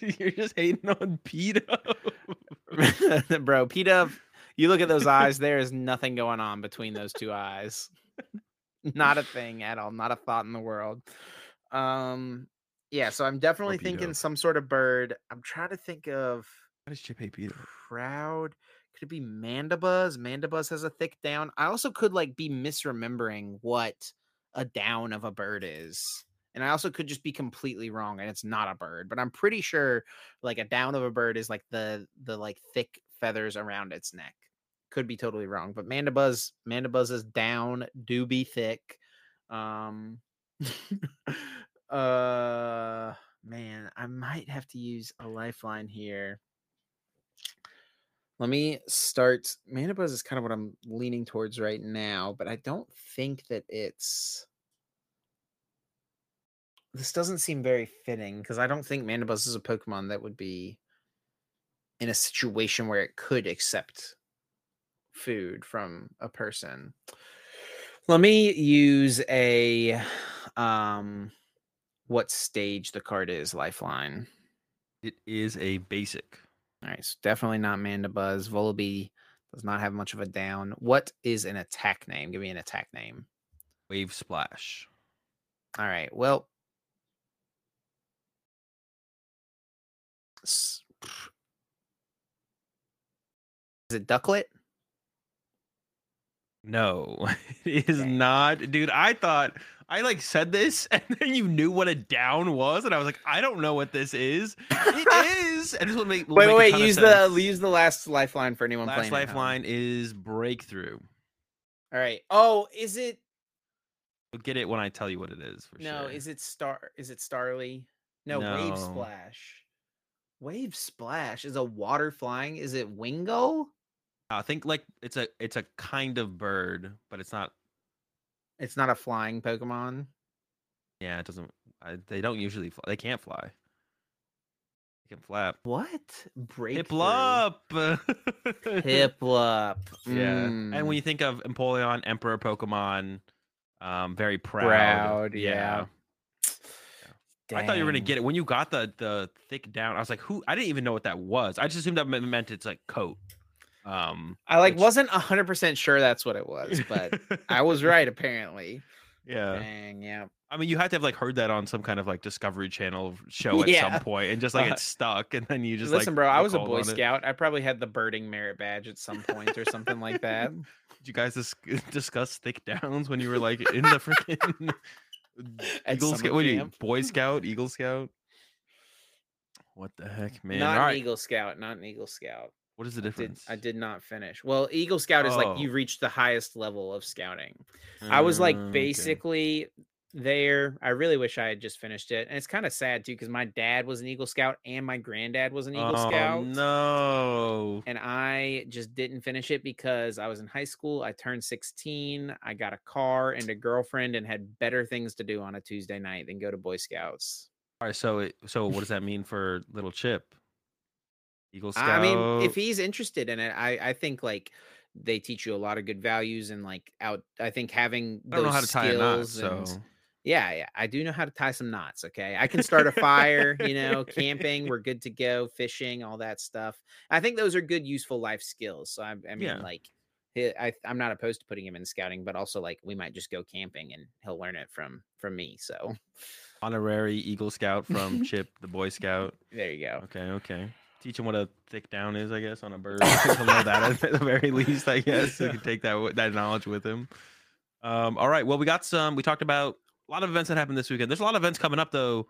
You're just hating on Peto. bro? Pidove. You look at those eyes. There is nothing going on between those two eyes. Not a thing at all. Not a thought in the world. Um. Yeah. So I'm definitely thinking some sort of bird. I'm trying to think of How does Chip hate Peto? proud. Could be Mandibuzz? Mandibuzz has a thick down. I also could like be misremembering what a down of a bird is. And I also could just be completely wrong and it's not a bird, but I'm pretty sure like a down of a bird is like the the like thick feathers around its neck. Could be totally wrong, but Mandibuzz Mandibuzz's down do be thick. Um uh man, I might have to use a lifeline here. Let me start. Mandibuzz is kind of what I'm leaning towards right now, but I don't think that it's. This doesn't seem very fitting because I don't think Mandibuzz is a Pokemon that would be in a situation where it could accept food from a person. Let me use a um what stage the card is, lifeline. It is a basic. All right, so definitely not Mandibuzz. Vullaby does not have much of a down. What is an attack name? Give me an attack name. Wave splash. All right, well. Is it Ducklett? No, it is Dang. not, dude. I thought I like said this, and then you knew what a down was, and I was like, I don't know what this is. It is. And this will make Wait, wait, use the use the last lifeline for anyone last playing. lifeline is breakthrough. All right. Oh, is it? You'll get it when I tell you what it is. For No, sure. is it Star? Is it Starly? No, Wave No. Splash. Wave Splash is a water flying. Is it Wingull? I think like it's a it's a kind of bird, but it's not. It's not a flying Pokemon. Yeah, it doesn't. I, they don't usually. Fly. They can't fly. They can flap. What? Breakthrough. Piplup. Piplup. Yeah. And when Mm, you think of Empoleon, Emperor Pokemon, um, very proud. proud, yeah. I thought you were gonna get it when you got the the thick down. I was like, who? I didn't even know what that was. I just assumed that meant it's like coat. Um, I like which- wasn't hundred percent sure that's what it was, but I was right apparently. yeah. Dang, yeah. I mean, you had to have like heard that on some kind of like Discovery Channel show at Yeah. some point, and just like it stuck, and then you just Listen, like, bro, I was a Boy on it. Scout. I probably had the birding merit badge at some point or something like that. Did you guys dis- discuss thick downs when you were like in the freaking Eagle Scout? What you. Boy Scout, Eagle Scout? What the heck, man? not All an right, Eagle Scout, not an Eagle Scout. What is the I did, difference? I did not finish. Well, Eagle Scout is Oh. like you reached the highest level of scouting. I was like Uh, okay. basically there. I really wish I had just finished it. And it's kind of sad too because my dad was an Eagle Scout and my granddad was an Eagle oh, Scout. No. And I just didn't finish it because I was in high school. I turned 16. I got a car and a girlfriend and had better things to do on a Tuesday night than go to Boy Scouts. All right, so it, so what does that mean for little Chip? Eagle Scout. I mean, if he's interested in it, I I think like they teach you a lot of good values and like out. I think having I don't know how to those tie a knot, skills so and yeah, yeah, I do know how to tie some knots. Okay, I can start a fire. you know, camping, we're good to go. Fishing, all that stuff. I think those are good, useful life skills. So I, I mean, Yeah. like. I, I'm not opposed to putting him in scouting, but also like we might just go camping and he'll learn it from from me. So honorary Eagle Scout from Chip, the Boy Scout. there you go. Okay, okay. Teach him what a thick down is, I guess, on a bird. Know that at the very least, I guess. He can take that that knowledge with him. Um, all right. Well, we got some. We talked about a lot of events that happened this weekend. There's a lot of events coming up though.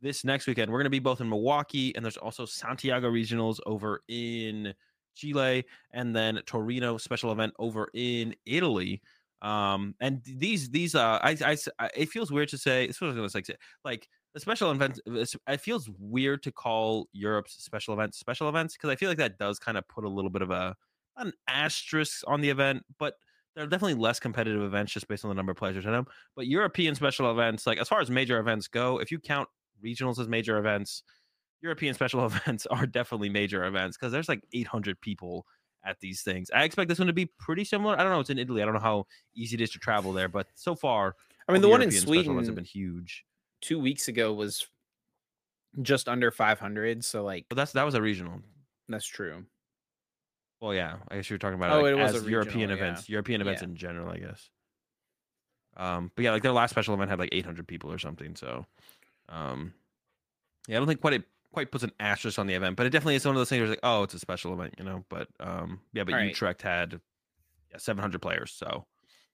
This next weekend, we're going to be both in Milwaukee, and there's also Santiago Regionals over in Chile, and then Torino special event over in Italy. Um, and these these uh, I, I I it feels weird to say. This was gonna like like the special events. Uh, it feels weird to call Europe's special events special events because I feel like that does kind of put a little bit of a an asterisk on the event, but they're definitely less competitive events just based on the number of players in them. But European special events, like as far as major events go, if you count regionals as major events, European special events are definitely major events because there's like 800 people at these things. I expect this one to be pretty similar. I don't know. It's in Italy. I don't know how easy it is to travel there, but so far, I mean, the, the one in Sweden have been huge. Two weeks ago was just under 500. So like But that's that was a regional. that's true. Well, yeah, I guess you were talking about Oh, it, it was as European yeah. events, European events Yeah. in general, I guess. Um, but yeah, like their last special event had like 800 people or something. So, um, yeah, I don't think quite it quite puts an asterisk on the event, but it definitely is one of those things where it's like, oh, it's a special event, you know. But um, yeah, but All right. Utrecht had yeah 700 players, so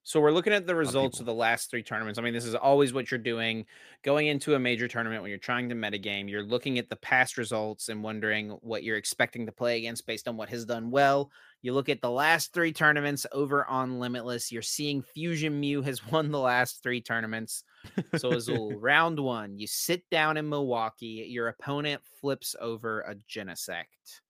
So we're looking at the results of the last three tournaments. I mean, this is always what you're doing going into a major tournament when you're trying to metagame. You're looking at the past results and wondering what you're expecting to play against based on what has done well. You look at the last three tournaments over on Limitless. You're seeing Fusion Mew has won the last three tournaments. So Azul, round one, you sit down in Milwaukee. Your opponent flips over a Genesect.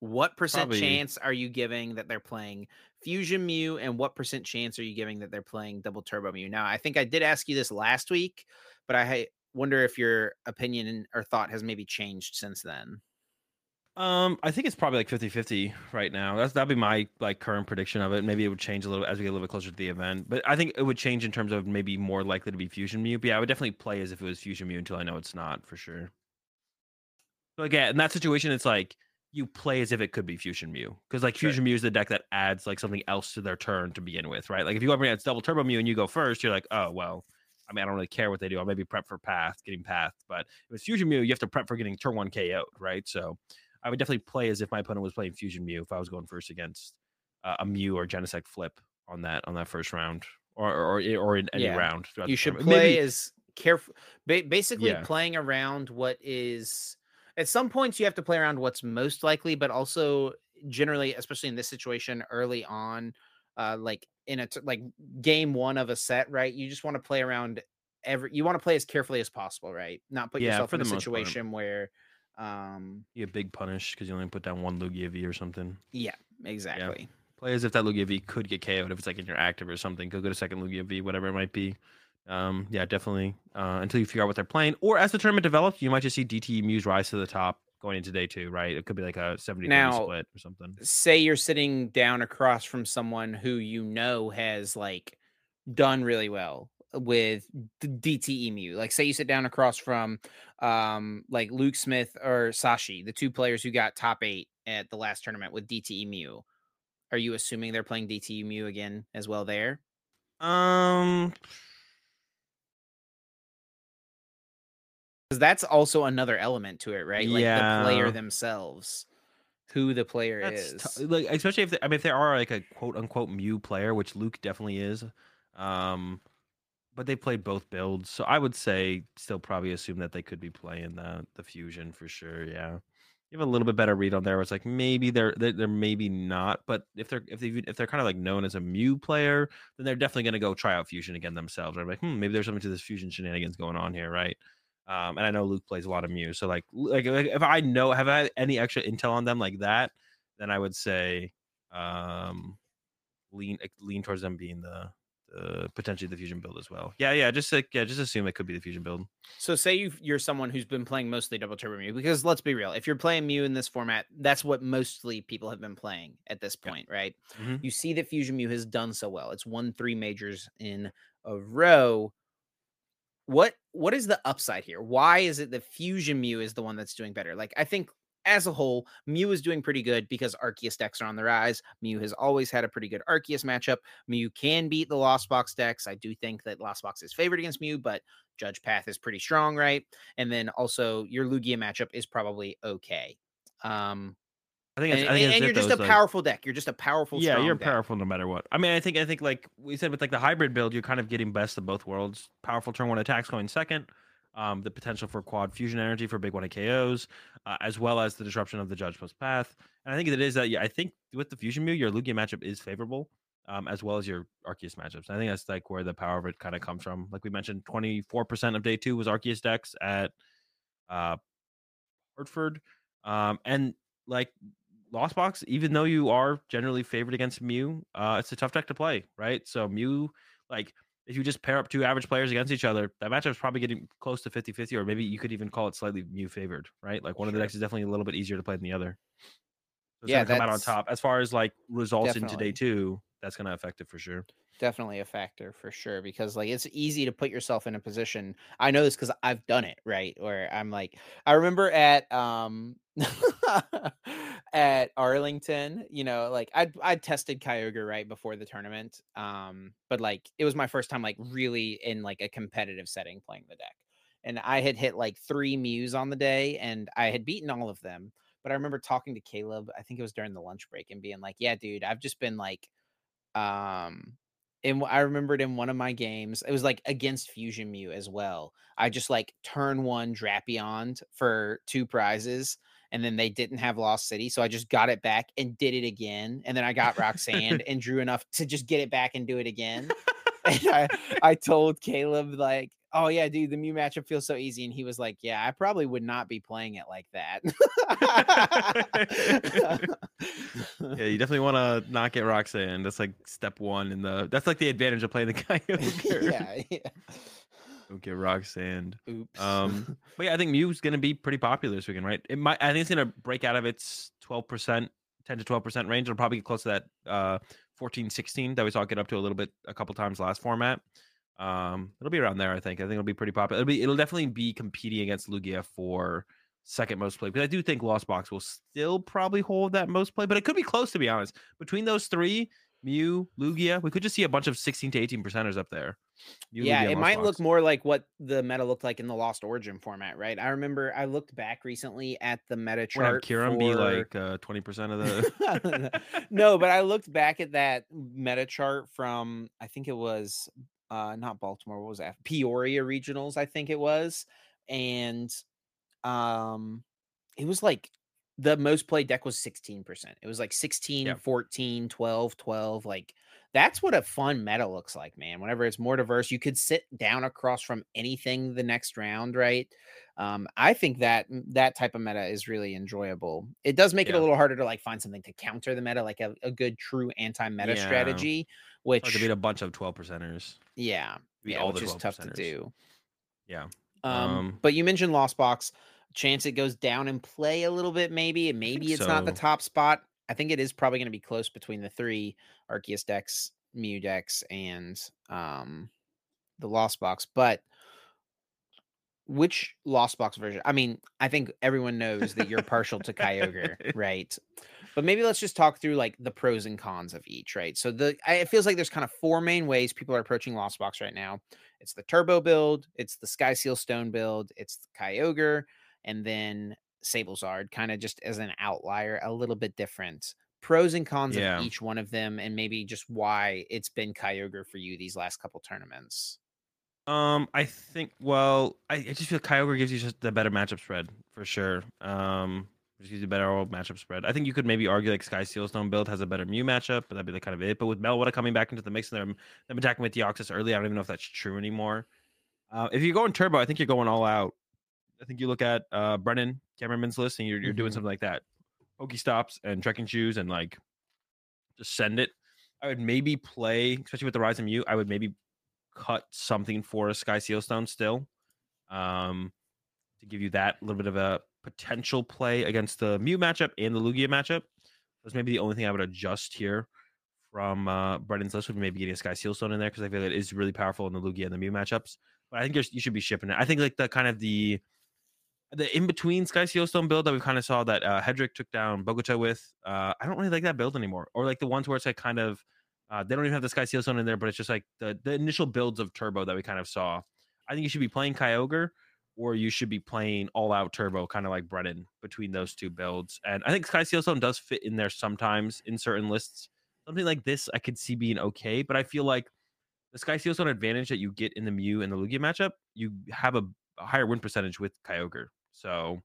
What percent Probably- chance are you giving that they're playing Fusion Mew, and what percent chance are you giving that they're playing Double Turbo Mew? Now, I think I did ask you this last week, but I wonder if your opinion or thought has maybe changed since then. Um, I think it's probably like 50-50 right now. That's that'd be my like current prediction of it. Maybe it would change a little as we get a little bit closer to the event. But I think it would change in terms of maybe more likely to be Fusion Mew. But yeah, I would definitely play as if it was Fusion Mew until I know it's not for sure. So like yeah, in that situation, it's like you play as if it could be Fusion Mew. Because like. Fusion Mew is the deck that adds like something else to their turn to begin with, right? Like if you go up against Double Turbo Mew and you go first, you're like, oh well, I mean, I don't really care what they do. I'll maybe prep for path, getting path. But if it's Fusion Mew, you have to prep for getting turn one KO'd, right? So I would definitely play as if my opponent was playing Fusion Mew if I was going first against uh, a Mew or Genesect flip on that on that first round or or or in any Yeah. round. You should play Maybe- as careful, ba- basically Yeah. playing around what is. At some points, you have to play around what's most likely, but also generally, especially in this situation, early on, uh, like in a t- like game one of a set, right? You just want to play around every. You want to play as carefully as possible, right? Not put Yeah, yourself in a most part. situation where, um, be a big punish because you only put down one Lugia V or something. yeah, exactly. Play as if that Lugia V could get KO'd if it's like in your active or something. Go get a second Lugia V, whatever it might be. Um, yeah, definitely. Uh, until you figure out what they're playing, or as the tournament develops, you might just see DT Mews rise to the top going into day two, right? It could be like a 70 Now- split or something. say you're sitting down across from someone who you know has like done really well with the DT Mew. Like say you sit down across from um like Luke Smith or Sashi, the two players who got top 8 at the last tournament with DT Mew. Are you assuming they're playing DT Mew again as well there? Um, Cuz that's also another element to it, right? Like the player themselves. Who the player that's is. tou- like especially if they, I mean if there are like a quote unquote Mew player, which Luke definitely is. Um, but they played both builds, so I would say still probably assume that they could be playing the the fusion for sure. Yeah, you have a little bit better read on there. Where it's like maybe they're they're, they're maybe not, but if they're if they if they're kind of like known as a Mew player, then they're definitely going to go try out fusion again themselves. Right? Like hmm, maybe there's something to this fusion shenanigans going on here, right? Um, and I know Luke plays a lot of Mew, so like like like, if I know have I any extra intel on them like that, then I would say um lean lean towards them being the the potentially the fusion build as well. Yeah, yeah, just like yeah, just assume it could be the fusion build. So say you you're someone who's been playing mostly double turbo Mew because let's be real, if you're playing Mew in this format, that's what mostly people have been playing at this Yeah. point, right? Mhm. You see that Fusion Mew has done so well. It's won three majors in a row. What what is the upside here? Why is it the Fusion Mew is the one that's doing better? Like I think as a whole, Mew is doing pretty good because Arceus decks are on the rise. Mew has always had a pretty good Arceus matchup. Mew can beat the Lost Box decks. I do think that Lost Box is favored against Mew, but Judge Path is pretty strong, right? And then also your Lugia matchup is probably okay. Um, I think and, I think and- it's and you're just though, a like- powerful deck. You're just a powerful. yeah, you're deck. powerful no matter what. I mean, I think I think like we said with like the hybrid build, you're kind of getting best of both worlds. Powerful turn one attacks going second. Um, the potential for quad fusion energy for big one hit KOs, uh, as well as the disruption of the judge post path. And I think it is that yeah, I think with the fusion Mew, your Lugia matchup is favorable. um, as well as your Arceus matchups. I think that's like where the power of it kind of comes from. Like we mentioned, 24% of day two was Arceus decks at uh, Hartford. Um, and like Lost Box, even though you are generally favored against Mew, uh, it's a tough deck to play, right? So Mew, like if you just pair up two average players against each other, that matchup is probably getting close to 50 50, or maybe you could even call it slightly Mew favored, right? Like one sure. of the decks is definitely a little bit easier to play than the other. So it's yeah, gonna come out on top. As far as like results definitely. in today too, that's gonna affect it for sure. Definitely a factor for sure because like it's easy to put yourself in a position. I know this because I've done it, right? Where I'm like, I remember at um at Arlington, you know, like I I tested Kyogre right before the tournament. Um, but like it was my first time like really in like a competitive setting playing the deck. And I had hit like three Mews on the day and I had beaten all of them. But I remember talking to Caleb, I think it was during the lunch break, and being like, Yeah, dude, I've just been like um and I remembered in one of my games, it was like against Fusion Mew as well. I just like turn one Drapion for two prizes and then they didn't have Lost City. So I just got it back and did it again. And then I got Roxanne and drew enough to just get it back and do it again. and I, I told Caleb, like, oh yeah, dude, the Mew matchup feels so easy. And he was like, yeah, I probably would not be playing it like that. yeah, you definitely want to not get Roxanne. That's like step one in the. That's like the advantage of playing the Kyogre. yeah, yeah. Don't get Roxanne. Oops. Um, but yeah, I think Mew's going to be pretty popular this weekend, right? It might. I think it's going to break out of its twelve percent, ten to twelve percent range. It'll probably get close to that uh, 14, 16 that we saw get up to a little bit a couple times last format. Um, it'll be around there. I think. I think it'll be pretty popular. It'll be. It'll definitely be competing against Lugia for second most play because I do think Lost Box will still probably hold that most play, but it could be close to be honest. Between those three, Mew, Lugia. We could just see a bunch of 16 to 18 percenters up there. Mew, yeah, Lugia, it might box. look more like what the meta looked like in the Lost Origin format, right? I remember I looked back recently at the meta chart. Kiram for... be like uh, 20% of the. no, but I looked back at that meta chart from, I think it was uh, not Baltimore, what was that? Peoria Regionals, I think it was. And um, it was like the most played deck was 16%. It was like 16, yep. 14, 12, 12. Like that's what a fun meta looks like, man. Whenever it's more diverse, you could sit down across from anything the next round, right? Um, I think that mm, that type of meta is really enjoyable. It does make yeah. it a little harder to like find something to counter the meta, like a, a good true anti-meta yeah. strategy, which to beat a bunch of 12 percenters. Yeah. yeah, which is tough to do. Yeah. Um, um, but you mentioned Lost Box chance it goes down and play a little bit, maybe. And maybe it's so. not the top spot. I think it is probably going to be close between the three Arceus decks, Mew decks, and um, the Lost Box. But which Lost Box version? I mean, I think everyone knows that you're partial to Kyogre, right? But maybe let's just talk through like the pros and cons of each, right? So the I, it feels like there's kind of four main ways people are approaching Lost Box right now. It's the Turbo build, it's the Sky Seal Stone build, it's the Kyogre, and then Sablezard kind of just as an outlier, a little bit different. Pros and cons yeah. of each one of them, and maybe just why it's been Kyogre for you these last couple tournaments. Um, I think well, I, I just feel Kyogre gives you just the better matchup spread for sure. Um, just gives you a better old matchup spread. I think you could maybe argue like Sky Seal Stone build has a better Mew matchup, but that'd be the kind of it. But with Melwood coming back into the mix and them, them attacking with Deoxys early, I don't even know if that's true anymore. Uh, if you're going turbo, I think you're going all out. I think you look at uh, Brennan Cameraman's list and you're, you're mm-hmm. doing something like that. Pokestops and trekking shoes and like just send it. I would maybe play, especially with the Rise of Mew, I would maybe cut something for a Sky Seal Stone still. Um, to give you that little bit of a potential play against the Mew matchup and the Lugia matchup. That's maybe the only thing I would adjust here from uh Brennan's list would maybe getting a Sky Seal Stone in there because I feel like it is really powerful in the Lugia and the Mew matchups. But I think you should be shipping it. I think like the kind of the the in between Sky Seal Stone build that we kind of saw that uh, Hedrick took down Bogota with. Uh, I don't really like that build anymore, or like the ones where it's like kind of uh, they don't even have the Sky Seal Stone in there, but it's just like the the initial builds of Turbo that we kind of saw. I think you should be playing Kyogre, or you should be playing All Out Turbo, kind of like Brennan between those two builds. And I think Sky Seal Stone does fit in there sometimes in certain lists. Something like this, I could see being okay, but I feel like the Sky Seal Stone advantage that you get in the Mew and the Lugia matchup, you have a, a higher win percentage with Kyogre. So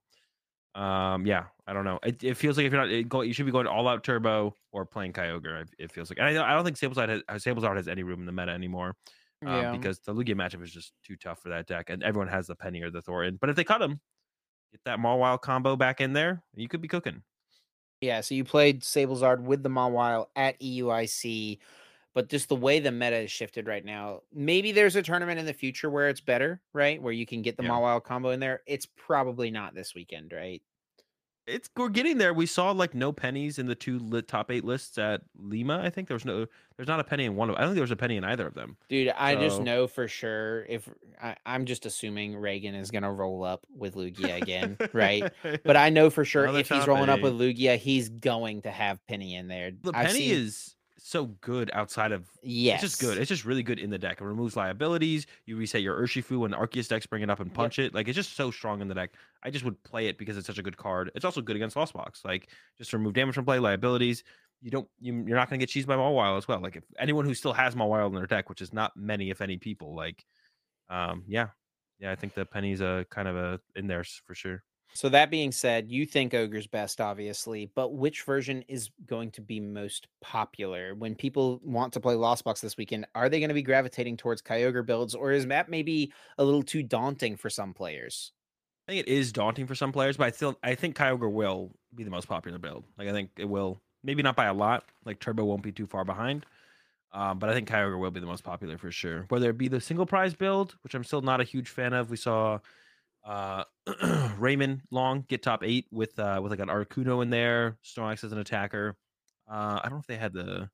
Um, yeah, I don't know. It, it feels like if you're not, it you should be going all out turbo or playing Kyogre. It feels like, and I, I don't think Sablezard has has any room in the meta anymore. Um, Yeah. because the Lugia matchup is just too tough for that deck, and everyone has the Penny or the Thorton. But if they cut him, get that Mawile combo back in there, you could be cooking. Yeah, so you played Sablezard with the Mawile at EUIC, but just the way the meta is shifted right now, maybe there's a tournament in the future where it's better, right? Where you can get the Yeah. Mawile combo in there. It's probably not this weekend, right? It's we're getting there. We saw like no pennies in the two lit top eight lists at Lima. I think there was no, there's not a penny in one of. I don't think there was a penny in either of them. Dude, I just know for sure if I, I'm just assuming Reagan is gonna roll up with Lugia again, right? But I know for sure Another if he's rolling up with Lugia, he's going to have Penny in there. the I've penny seen- is so good outside of yes, It's just good. It's just really good in the deck. It removes liabilities. You reset your Urshifu when Arceus decks bring it up and Yep. punch it. Like it's just so strong in the deck. I just would play it because it's such a good card. It's also good against Lost Box. Like just remove damage from play, liabilities. You don't. You, you're not going to get cheesed by Mawile as well. Like if anyone who still has Mawile in their deck, which is not many, if any, people. Like, um, yeah, yeah. I think the penny's a kind of a in there for sure. So that being said, you think Ogre's best, obviously, but which version is going to be most popular when people want to play Lost Box this weekend? Are they going to be gravitating towards Kyogre builds, or is map maybe a little too daunting for some players? I think it is daunting for some players, but I still I think Kyogre will be the most popular build. Like I think it will, maybe not by a lot. Like Turbo won't be too far behind, um, but I think Kyogre will be the most popular for sure. Whether it be the single prize build, which I'm still not a huge fan of. We saw uh, Raymond Long get top eight with uh, with like an Articuno in there, Snorlax as an attacker. Uh, I don't know if they had the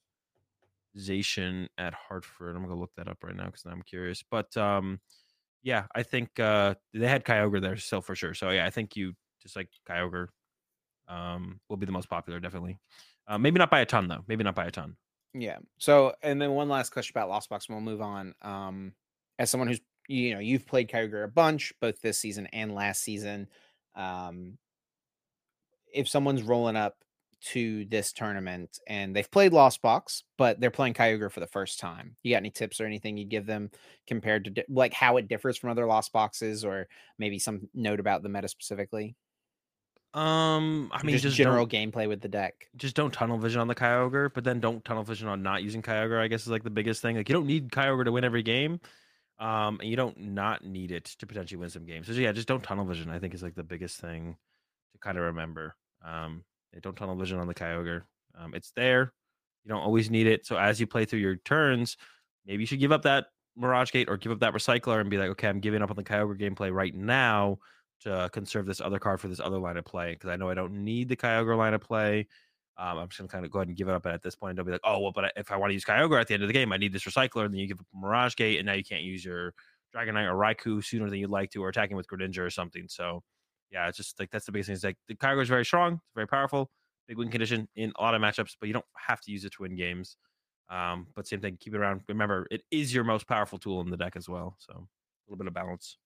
Zation at Hartford. I'm gonna look that up right now because I'm curious. But um, yeah, I think uh, they had Kyogre there still for sure. So yeah, I think you just like Kyogre um, will be the most popular, definitely. Uh, maybe not by a ton though. Maybe not by a ton. Yeah. So, and then one last question about Lost Box, and we'll move on. Um, as someone who's you know you've played Kyogre a bunch, both this season and last season. Um, if someone's rolling up to this tournament and they've played Lost Box, but they're playing Kyogre for the first time, you got any tips or anything you'd give them compared to di- like how it differs from other Lost Boxes, or maybe some note about the meta specifically? Um, I mean, just, just, general gameplay with the deck. just don't tunnel vision on the Kyogre, but then don't tunnel vision on not using Kyogre. I guess is like the biggest thing. Like you don't need Kyogre to win every game, um, and you don't not need it to potentially win some games. So yeah, just don't tunnel vision. I think is like the biggest thing to kind of remember. Um, don't tunnel vision on the Kyogre. Um, it's there. You don't always need it. So as you play through your turns, maybe you should give up that Mirage Gate or give up that Recycler and be like, okay, I'm giving up on the Kyogre gameplay right now to conserve this other card for this other line of play because I know I don't need the Kyogre line of play. Um, I'm just gonna kind of go ahead and give it up at this point. Don't be like, oh well, but if I want to use Kyogre at the end of the game, I need this Recycler, and then you give up Mirage Gate, and now you can't use your Dragonite or Raikou sooner than you'd like to, or attacking with Greninja or something. So yeah, it's just like that's the biggest thing. Is like the Kyogre is very strong, it's very powerful, big win condition in a lot of matchups, but you don't have to use it to win games. Um, but same thing, keep it around. Remember, it is your most powerful tool in the deck as well. So a little bit of balance.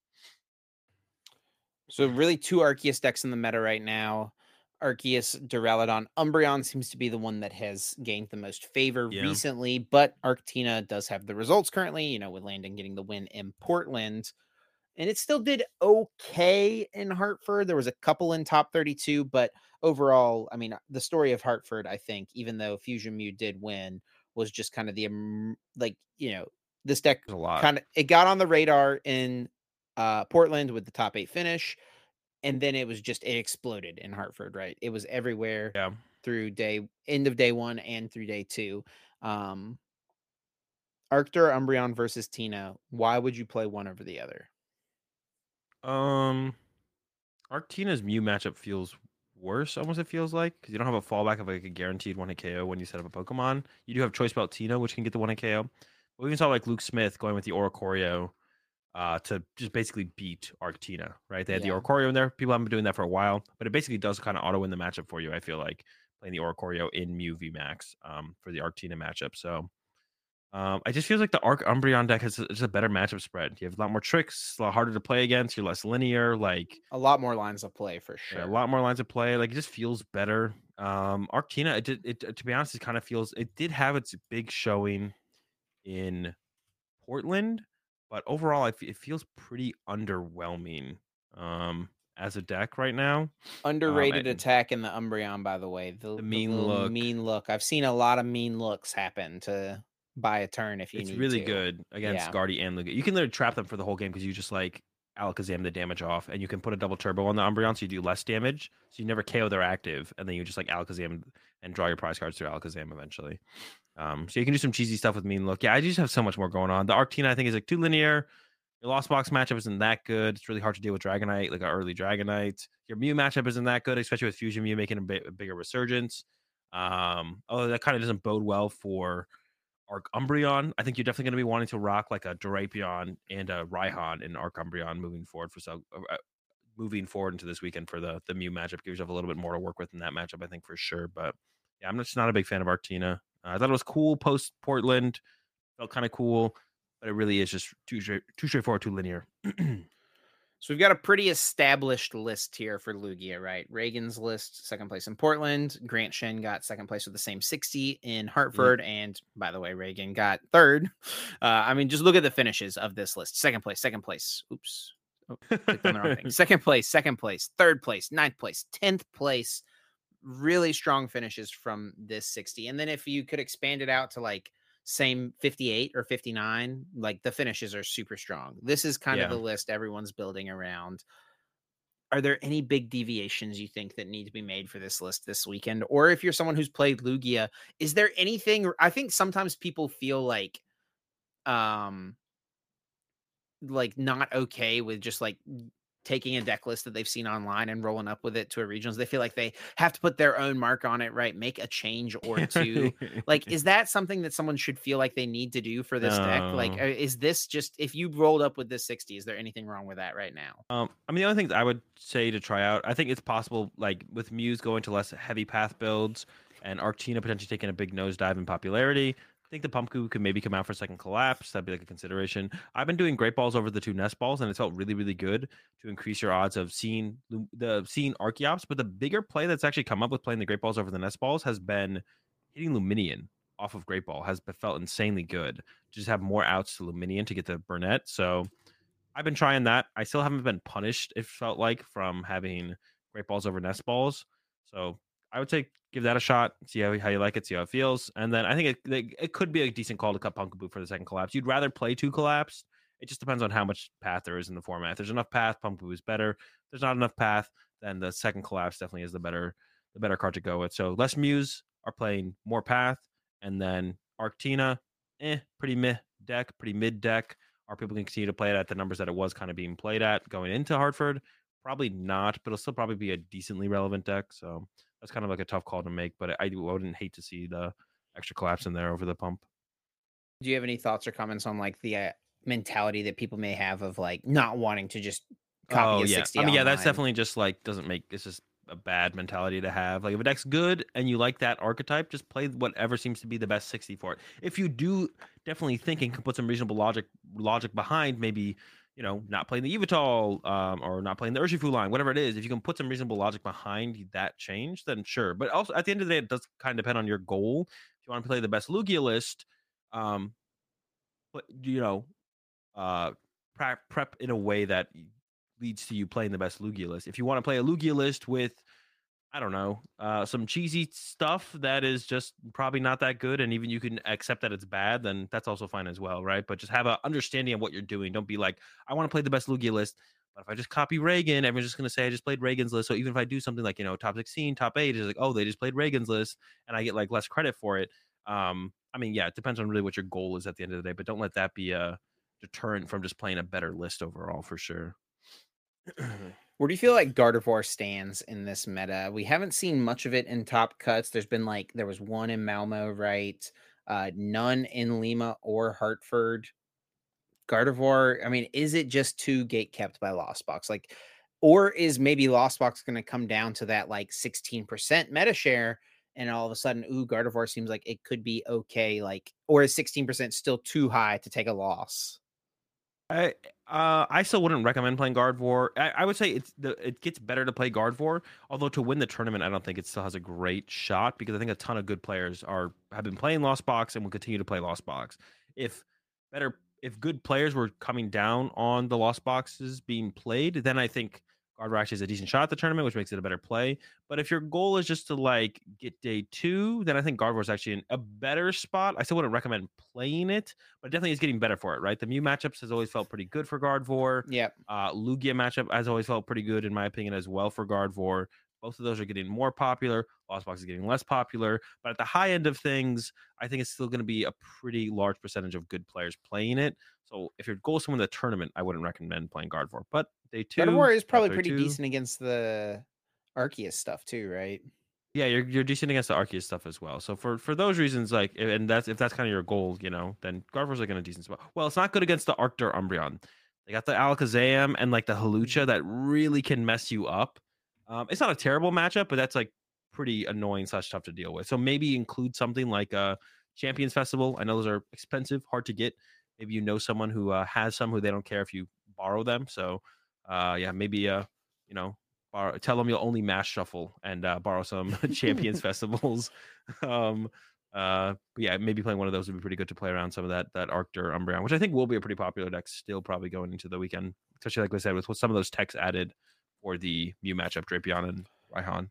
So really two Arceus decks in the meta right now. Arceus, Duraludon, Umbreon seems to be the one that has gained the most favor Yeah. recently, but Arctina does have the results currently, you know, with Landon getting the win in Portland. And it still did okay in Hartford. There was a couple in top 32, but overall, I mean, the story of Hartford, I think, even though Fusion Mew did win, was just kind of the like, you know, this deck There's a lot. kind of it got on the radar in uh Portland with the top eight finish, and then it was just it exploded in Hartford, right? It was everywhere yeah. through day end of day one and through day two. Um Arctur Umbreon versus Tina. Why would you play one over the other? Um, Arctina's Mew matchup feels worse. Almost it feels like because you don't have a fallback of like a guaranteed one hit KO when you set up a Pokemon. You do have Choice Belt Tina, which can get the one hit KO. But We even saw like Luke Smith going with the Oricorio uh, to just basically beat Arctina. Right? They had Yeah. the Oricorio in there. People haven't been doing that for a while, but it basically does kind of auto win the matchup for you. I feel like playing the Oricorio in Mew VMAX um, for the Arctina matchup. So. Um, I just feels like the Arc Umbreon deck has a- just a better matchup spread. You have a lot more tricks, a lot harder to play against. You're less linear. Like A lot more lines of play for sure. yeah, a lot more lines of play. Like it just feels better. Um, Arctina, it, did, it to be honest, it kind of feels it did have its big showing in Portland, but overall, I it feels pretty underwhelming. Um, as a deck right now. Underrated um, attack in the Umbreon, by the way. The, the mean the look. Mean look. I've seen a lot of mean looks happen to buy a turn if you need it's really to. good against yeah. Guardy and Lugia. You can literally trap them for the whole game because you just like Alakazam the damage off, and you can put a double turbo on the Umbreon so you do less damage. So you never KO their active, and then you just like Alakazam and draw your prize cards through Alakazam eventually. Um, so you can do some cheesy stuff with Mean Look. Yeah, I just have so much more going on. The Arctina I think is like too linear. Your Lost Box matchup isn't that good. It's really hard to deal with Dragonite, like an early Dragonite. Your Mew matchup isn't that good, especially with Fusion Mew making a, bit, a bigger resurgence. Um, oh, that kind of doesn't bode well for Arc Umbreon. I think you're definitely going to be wanting to rock like a Drapion and a Raihan in Arc Umbreon moving forward for so uh, uh, moving forward into this weekend for the the Mew matchup. Give yourself a little bit more to work with in that matchup, I think for sure. But yeah, I'm just not a big fan of Arctina. I thought it was cool post Portland, felt kind of cool but it really is just too too straightforward, too linear. so we've got a pretty established list here for Lugia, right? Reagan's list, second place in Portland. Grant Shen got second place with the same 60 in Hartford. Mm-hmm. And by the way, Reagan got third. Uh, I mean, just look at the finishes of this list. Second place, second place. Oops. Oh, second place, second place, third place, ninth place, tenth place. Really strong finishes from this 60. And then if you could expand it out to like same 58 or 59 like the finishes are super strong this is kind yeah. of the list everyone's building around are there any big deviations you think that need to be made for this list this weekend or if you're someone who's played lugia is there anything i think sometimes people feel like um like not okay with just like taking a deck list that they've seen online and rolling up with it to a regionals. They feel like they have to put their own mark on it, right? Make a change or two. like, is that something that someone should feel like they need to do for this no. deck? Like, uh, is this just if you rolled up with this 60, is there anything wrong with that right now? Um, I mean, the only things I would say to try out, I think it's possible, like with Mews going to less heavy path builds and Arctina potentially taking a big nosedive in popularity think the Pumpku could maybe come out for a second collapse. That'd be like a consideration. I've been doing great balls over the two nest balls, and it felt really, really good to increase your odds of seeing the seeing Archeops. But the bigger play that's actually come up with playing the great balls over the nest balls has been hitting Lumineon off of Great Ball has felt insanely good. To just have more outs to Lumineon to get the Burnet. So I've been trying that. I still haven't been punished. It felt like from having Great Balls over Nest Balls. So I would say give that a shot, see how, how you like it, see how it feels, and then I think it it, could be a decent call to cut Pumpkaboo for the second collapse. You'd rather play two collapse. It just depends on how much path there is in the format. If there's enough path, Pumpkaboo is better. If there's not enough path, then the second collapse definitely is the better the better card to go with. So less Mews are playing more path, and then Arctina, eh, pretty meh deck, pretty mid deck. Are people going to continue to play it at the numbers that it was kind of being played at going into Hartford? Probably not, but it'll still probably be a decently relevant deck. So that's kind of like a tough call to make, but I, I wouldn't hate to see the extra collapse in there over the pump. Do you have any thoughts or comments on like the uh, mentality that people may have of like not wanting to just copy oh, yeah. I mean, yeah, that's definitely just like doesn't make it's just a bad mentality to have. Like if a deck's good and you like that archetype, just play whatever seems to be the best 60 for it. If you do definitely think and can put some reasonable logic logic behind maybe you know, not playing the Yveltal um, or not playing the Urshifu line, whatever it is, if you can put some reasonable logic behind that change, then sure. But also at the end of the day, it does kind of depend on your goal. If you want to play the best Lugia list, um, but you know, uh, prep, prep in a way that leads to you playing the best Lugia list. If you want to play a Lugia list with I don't know, uh, some cheesy stuff that is just probably not that good, and even you can accept that it's bad, then that's also fine as well, right? But just have an understanding of what you're doing. Don't be like, I want to play the best Lugia list, but if I just copy Reagan, everyone's just to say I just played Reagan's list. So even if I do something like you know top 16, top eight, is like, oh, they just played Reagan's list, and I get like less credit for it. Um, I mean, yeah, it depends on really what your goal is at the end of the day, but don't let that be a deterrent from just playing a better list overall for sure. Where do you feel like Gardevoir stands in this meta? We haven't seen much of it in top cuts. There's been like there was one in Malmo, right? Uh, none in Lima or Hartford. Gardevoir, I mean, is it just too gate kept by Lost Box? Like, or is maybe Lost Box going to come down to that like 16% meta share? And all of a sudden, ooh, Gardevoir seems like it could be okay. Like, or is 16% still too high to take a loss? I uh, I still wouldn't recommend playing Gardevoir. I, I would say it's the it gets better to play Gardevoir. Although to win the tournament, I don't think it still has a great shot because I think a ton of good players are have been playing Lost Box and will continue to play Lost Box. If better, if good players were coming down on the Lost Boxes being played, then I think Actually has a decent shot at the tournament, which makes it a better play. But if your goal is just to like get day two, then I think Gardevoir is actually in a better spot. I still wouldn't recommend playing it, but definitely is getting better for it, right? The Mew matchups has always felt pretty good for Gardevoir. Yeah. Uh, Lugia matchup has always felt pretty good, in my opinion, as well for Gardevoir. Both of those are getting more popular. Lost Box is getting less popular. But at the high end of things, I think it's still going to be a pretty large percentage of good players playing it. So if your goal is to win the tournament, I wouldn't recommend playing Gardevoir. But day two, Gardevoir is probably pretty two- decent against the Arceus stuff too, right? Yeah, you're you're decent against the Arceus stuff as well. So for for those reasons, like, and that's if that's kind of your goal, you know, then Gardevoir's like in a decent spot. Well, it's not good against the Arctur Umbreon. They got the Alakazam and like the Hawlucha mm-hmm. that really can mess you up. Um, it's not a terrible matchup, but that's like pretty annoying slash tough to deal with. So maybe include something like a Champions Festival. I know those are expensive, hard to get. Maybe you know someone who uh, has some who they don't care if you borrow them. So uh, yeah, maybe uh, you know, borrow, tell them you'll only mass shuffle and uh, borrow some Champions Festivals. Um, uh, but yeah, maybe playing one of those would be pretty good to play around some of that that Arceus Umbreon, which I think will be a pretty popular deck still probably going into the weekend, especially like I said with some of those techs added for the Mew matchup, Drapion and Raihan.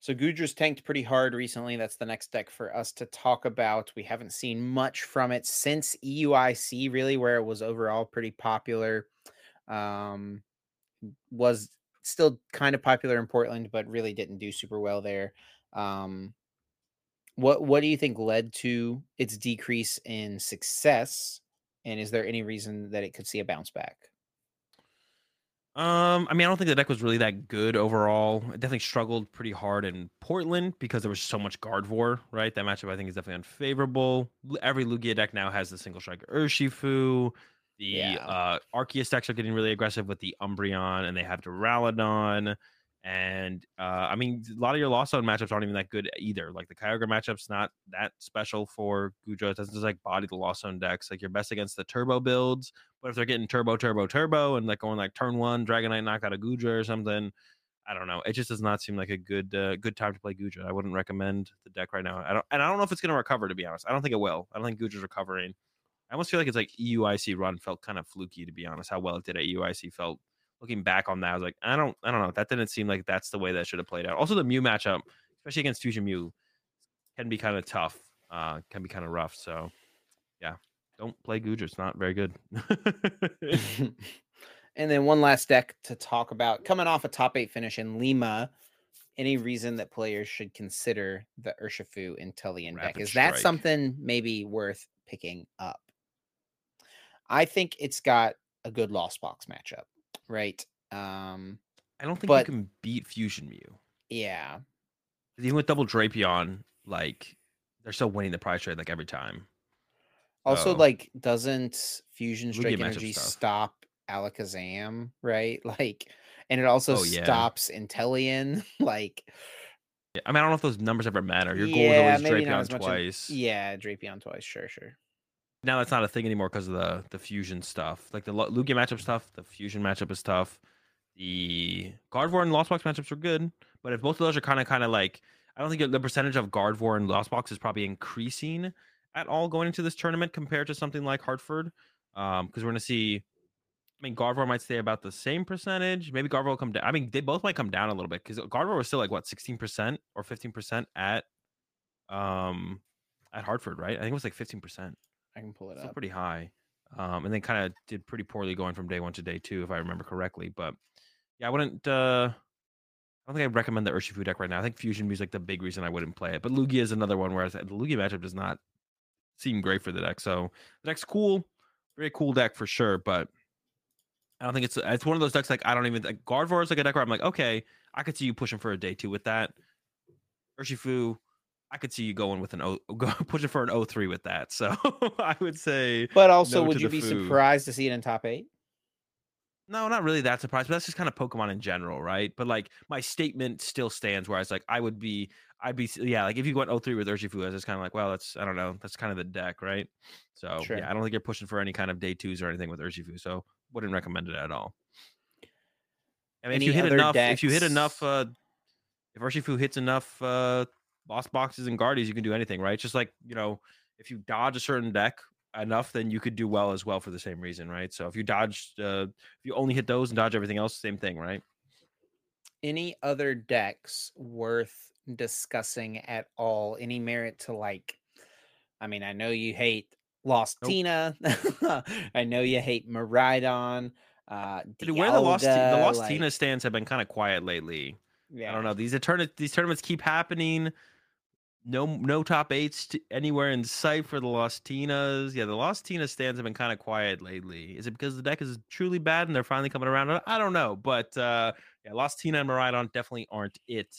So Goodra's tanked pretty hard recently. That's the next deck for us to talk about. We haven't seen much from it since EUIC, really, where it was overall pretty popular. Um, was still kind of popular in Portland, but really didn't do super well there. Um, what what do you think led to its decrease in success? And is there any reason that it could see a bounce back? Um, I mean, I don't think the deck was really that good overall. It definitely struggled pretty hard in Portland because there was so much Gardevoir, right? That matchup I think is definitely unfavorable. Every Lugia deck now has the single strike Urshifu. The Yeah. uh Arceus decks are getting really aggressive with the Umbreon, and they have Duraludon. And uh, I mean, a lot of your loss Zone matchups aren't even that good either. Like the Kyogre matchup's not that special for Goodra. It doesn't just like body the loss Zone decks. Like you're best against the Turbo builds, but if they're getting Turbo, Turbo, Turbo, and like going like turn one, Dragonite knock out a Goodra or something, I don't know. It just does not seem like a good uh, good time to play Goodra. I wouldn't recommend the deck right now. I don't, and I don't know if it's going to recover. To be honest, I don't think it will. I don't think Goodra's recovering. I almost feel like it's like EUIC run felt kind of fluky. To be honest, how well it did at EUIC felt. Looking back on that, I was like, I don't, I don't know. That didn't seem like that's the way that should have played out. Also, the Mew matchup, especially against Fusion Mew, can be kind of tough. Uh, can be kind of rough. So, yeah, don't play Goodra. It's not very good. and then one last deck to talk about coming off a top eight finish in Lima. Any reason that players should consider the Urshifu Inteleon deck? Rapid Is that Strike. something maybe worth picking up? I think it's got a good lost box matchup, right? Um, I don't think But- you can beat Fusion Mew. Yeah. Even with double Drapion, like they're still winning the prize trade like every time. Also, So- like, doesn't Fusion Strike Energy stop Alakazam, right? Like, and it also Oh, yeah. stops Inteleon. like, Yeah, I mean, I don't know if those numbers ever matter. Your goal yeah, is always Drapion much. in- twice. yeah, Drapion twice. Sure, sure. Now that's not a thing anymore because of the the fusion stuff. Like the Lu- Lugia matchup stuff, the fusion matchup is tough. The Gardevoir and Lost Box matchups are good, but if both of those are kind of kind of like, I don't think the percentage of Gardevoir and Lost Box is probably increasing at all going into this tournament compared to something like Hartford. Um, because we're gonna see. I mean, Gardevoir might stay about the same percentage. Maybe Gardevoir will come down. I mean, they both might come down a little bit because Gardevoir was still like what sixteen percent or fifteen percent at, um, at Hartford, right? I think it was like fifteen percent I can pull it still up. pretty high. Um, and then kind of did pretty poorly going from day one to day two, if I remember correctly. But yeah, I wouldn't. Uh, I don't think I'd recommend the Urshifu deck right now. I think Fusion Mew's the big reason I wouldn't play it. But Lugia is another one where I said the Lugia matchup does not seem great for the deck. So the deck's cool, very cool deck for sure. But I don't think it's it's one of those decks like I don't even like Gardevoir is like a deck where I'm like, okay, I could see you pushing for a day two with that. Urshifu, I could see you going with an O go pushing for an 03 with that. So I would say But also, no would you be foo. surprised to see it in top eight? no, not really that surprised, but that's just kind of Pokemon in general, right? But like my statement still stands where I was like, I would be, I'd be, yeah, like if you went 03 with Urshifu, I was kind of like, well, that's, I don't know, that's kind of the deck, right? So Sure. yeah, I don't think you're pushing for any kind of day twos or anything with Urshifu, so wouldn't recommend it at all. I mean, Any if you hit enough, if you hit enough, uh, if Urshifu hits enough uh, lost boxes and guardies, you can do anything, right? Just like you know, if you dodge a certain deck enough, then you could do well as well for the same reason, right? So if you dodge, uh, if you only hit those and dodge everything else, same thing, right? any other decks worth discussing at all? Any merit to like? I mean, I know you hate Lost Nope. Tina. I know you hate Miraidon. Uh, Dude, where the lost the lost like- Tina stands have been kind of quiet lately. Yeah, I don't know. These tournaments these tournaments keep happening. No no top eights anywhere in sight for the Lost Tinas. Yeah, the Lost Tina stands have been kind of quiet lately. Is it because the deck is truly bad and they're finally coming around? I don't know, but uh, yeah, Lost Tina and Miraidon definitely aren't it.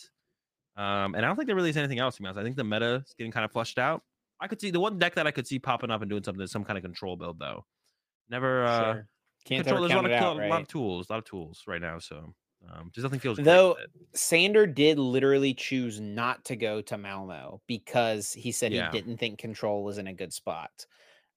Um, and I don't think there really is anything else. To be honest, I think the meta is getting kind of flushed out. I could see the one deck that I could see popping up and doing something is some kind of control build though. Never uh, Sure. Can't control. There's a lot of out, a lot of tools, a lot of tools right now. So um, just nothing feels Though. Sander did literally choose not to go to Malmo because he said Yeah. he didn't think control was in a good spot,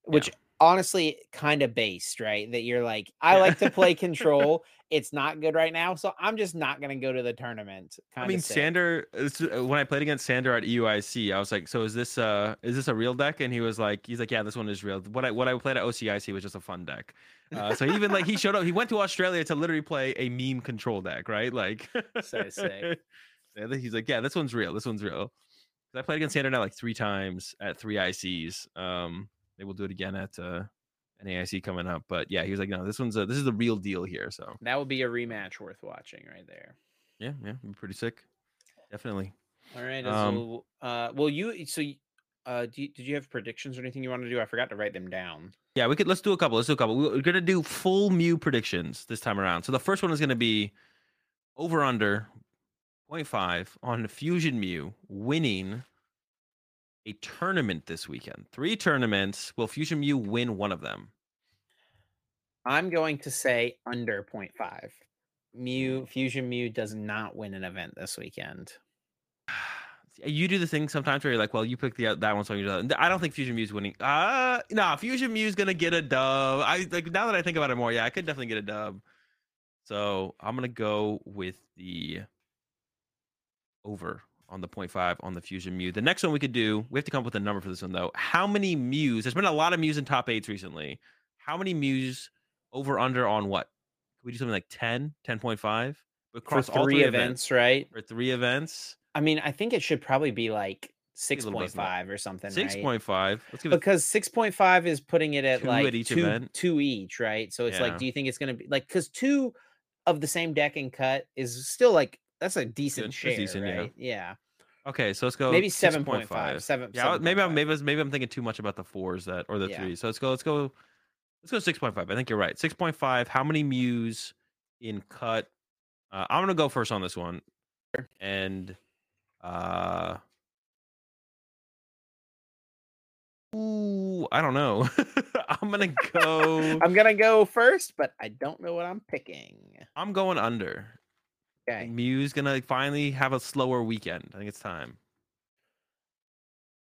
which honestly kind of based, right? That you're like, I Yeah. like to play control. It's not good right now, so I'm just not going to go to the tournament. I mean. Sander. uh, When I played against Sander at EUIC, I was like, "So is this uh is this a real deck?" And he was like, "He's like, yeah, this one is real." What I what I played at OCIC was just a fun deck. Uh, so even like he showed up. He went to Australia to literally play a meme control deck, right? Like, So sick. He's like, "Yeah, this one's real. This one's real. I played against Sander now like three times at three ICs. Um, maybe we'll do it again at uh, NAIC coming up. But yeah, he was like, "No, this one's a, this is the real deal here." So that would be a rematch worth watching right there. yeah, yeah, pretty sick. Definitely. All right. Um, so, uh, well, you so uh, do you, did you have predictions or anything you want to do? I forgot to write them down. Yeah, we could. Let's do a couple. Let's do a couple. We're gonna do full Mew predictions this time around. So the first one is gonna be over under 0.5 on Fusion Mew winning a tournament this weekend. Three tournaments. Will Fusion Mew win one of them? I'm going to say under 0.5. Mew Fusion Mew does not win an event this weekend. You do the thing sometimes where you're like, well, you pick the uh, that one, so you do that. I don't think Fusion Mew's winning. Uh nah, Fusion Mew's gonna get a dub. I like now that I think about it more, yeah, I could definitely get a dub. So I'm gonna go with the over on the 0.5 on the Fusion Mew. The next one we could do, we have to come up with a number for this one though. How many Mews? There's been a lot of Mews in top eights recently. How many Mews over under on what? Could we do something like 10, 10.5? For Across all three events, right? For three events. I mean, I think it should probably be like a little bit more. 6.5 or something, Six right? point. Let's give it Because 6.5 is putting it at Two like at each two, event. two each, right? So it's like, do you think it's going to be like, because two of the same deck and cut is still like, that's a decent That's share, decent, yeah. right? Yeah. Okay, so let's go Maybe 6.5. 7.5. Seven, Yeah, I- maybe I'm maybe maybe I'm thinking too much about the fours that or the Yeah. threes. So let's go let's go let's go six point five. I think you're right. Six point five. How many Mews in cut? Uh, I'm gonna go first on this one, and uh, ooh, I don't know. I'm gonna go. I'm going to go first, but I don't know what I'm picking. I'm going under. Okay. Mew's gonna finally have a slower weekend. I think it's time.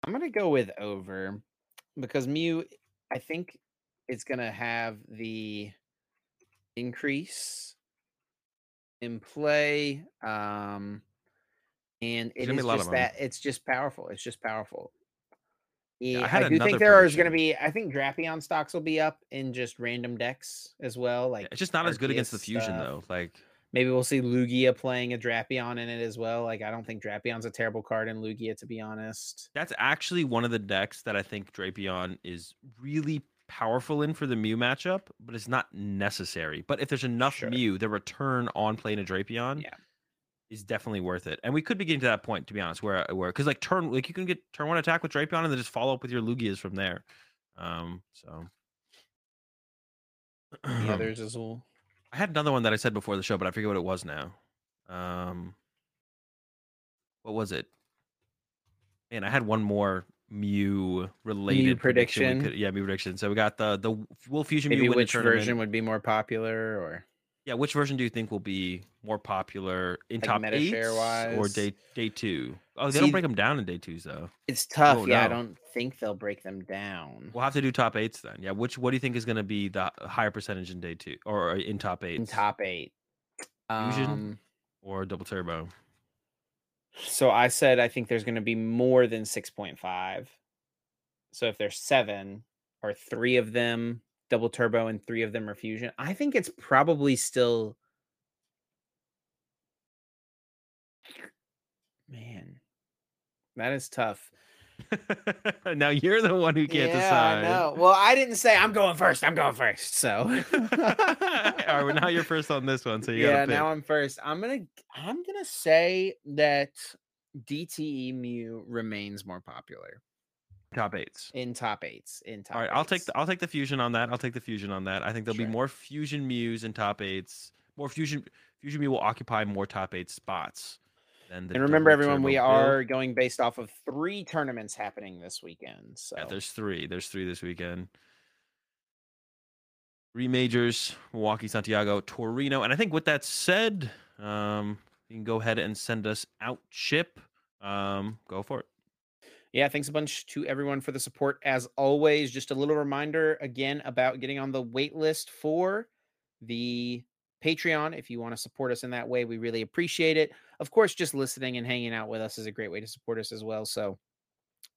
I'm gonna go with over because Mew, I think it's gonna have the increase in play, um, and it is just that it's just powerful. It's just powerful. Yeah, I I, do think there is gonna be. I think Drapion stocks will be up in just random decks as well. Like It's just not as good against the fusion stuff. though. Like Maybe we'll see Lugia playing a Drapion in it as well. Like I don't think Drapion's a terrible card in Lugia, to be honest. That's actually one of the decks that I think Drapion is really powerful in for the Mew matchup, but it's not necessary. But if there's enough Sure. Mew, the return on playing a Drapion Yeah. is definitely worth it. And we could be getting to that point, to be honest, where where because like turn like you can get turn one attack with Drapion and then just follow up with your Lugias from there. Um, so The others as well. I had another one that I said before the show, but I forget what it was now. Um, what was it? Man, I had one more Mew related prediction. prediction? could- yeah, Mew prediction. So we got the the Will Fusion Maybe the which tournament. version would be more popular, or Yeah, which version do you think will be more popular in Like top eight or day day two? Oh, they See, don't break them down in day twos though. it's tough. Oh, yeah, I don't think they'll break them down We'll have to do top eights then. Yeah, which what do you think is going to be the higher percentage in day two or in top eight in top eight. Fusion? Um, or double turbo? so I said I think there's going to be more than six point five. So if there's seven or three of them double turbo and three of them are fusion, I think it's probably still Man, that is tough. now you're the one who can't yeah, decide. I know. Well, I didn't say I'm going first. I'm going first. So All right, well, now you're first on this one, so you yeah, now I'm first. I'm gonna I'm gonna say that DTE Mew remains more popular top eights. in top eights. In top. All right, I'll take the, I'll take the fusion on that. I'll take the fusion on that. I think there'll Sure. be more fusion Mews in top eights. More fusion fusion Mew will occupy more top eight spots. Than the and remember, everyone, we turbo build. are going based off of three tournaments happening this weekend. So Yeah, there's three. There's three this weekend. Three majors: Milwaukee, Santiago, Torino. And I think with that said, um, you can go ahead and send us out chip. Um, go for it. Yeah, thanks a bunch to everyone for the support. As always, just a little reminder again about getting on the wait list for the Patreon. If you want to support us in that way, we really appreciate it. Of course, just listening and hanging out with us is a great way to support us as well. So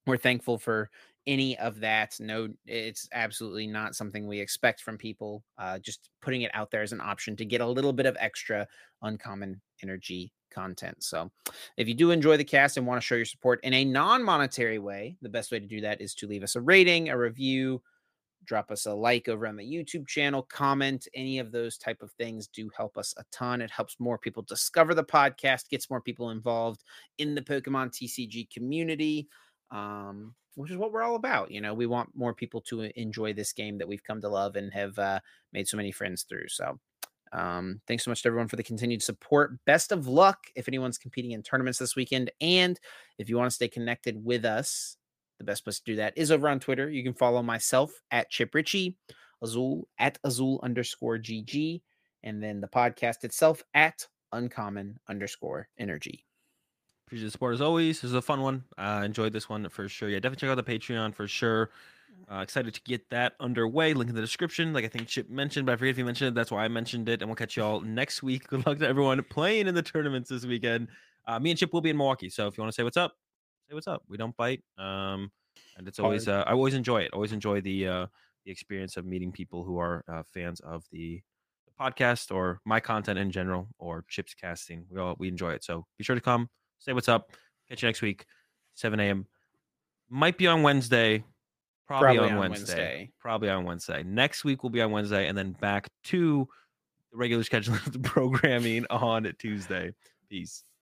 we're thankful for any of that. No, it's absolutely not something we expect from people. Uh, just putting it out there as an option to get a little bit of extra uncommon energy content. So, if you do enjoy the cast and want to show your support in a non monetary way, the best way to do that is to leave us a rating, a review, drop us a like over on the YouTube channel, comment, any of those type of things do help us a ton. It helps more people discover the podcast, gets more people involved in the Pokemon TCG community. Um, which is what we're all about. You know, we want more people to enjoy this game that we've come to love and have uh, made so many friends through. So, um, thanks so much to everyone for the continued support. Best of luck if anyone's competing in tournaments this weekend. And if you want to stay connected with us, the best place to do that is over on Twitter. You can follow myself at Chip Ritchie, Azul at Azul underscore GG, and then the podcast itself at Uncommon underscore Energy. Appreciate the support as always. This is a fun one. Uh, enjoyed this one for sure. Yeah, definitely check out the Patreon for sure. Uh, excited to get that underway. Link in the description. Like I think Chip mentioned, but I forget if he mentioned it. That's why I mentioned it. And we'll catch you all next week. Good luck to everyone playing in the tournaments this weekend. Uh, me and Chip will be in Milwaukee. So if you want to say what's up, say what's up. We don't bite. Um, and it's always uh, I always enjoy it. Always enjoy the uh, the experience of meeting people who are uh, fans of the, the podcast or my content in general or Chip's casting. We all we enjoy it. So be sure to come. Say what's up. Catch you next week, 7 a.m. Might be on Wednesday. Probably, on, Wednesday. Probably on Wednesday. Next week will be on Wednesday, and then back to the regular schedule of the programming on Tuesday. Peace.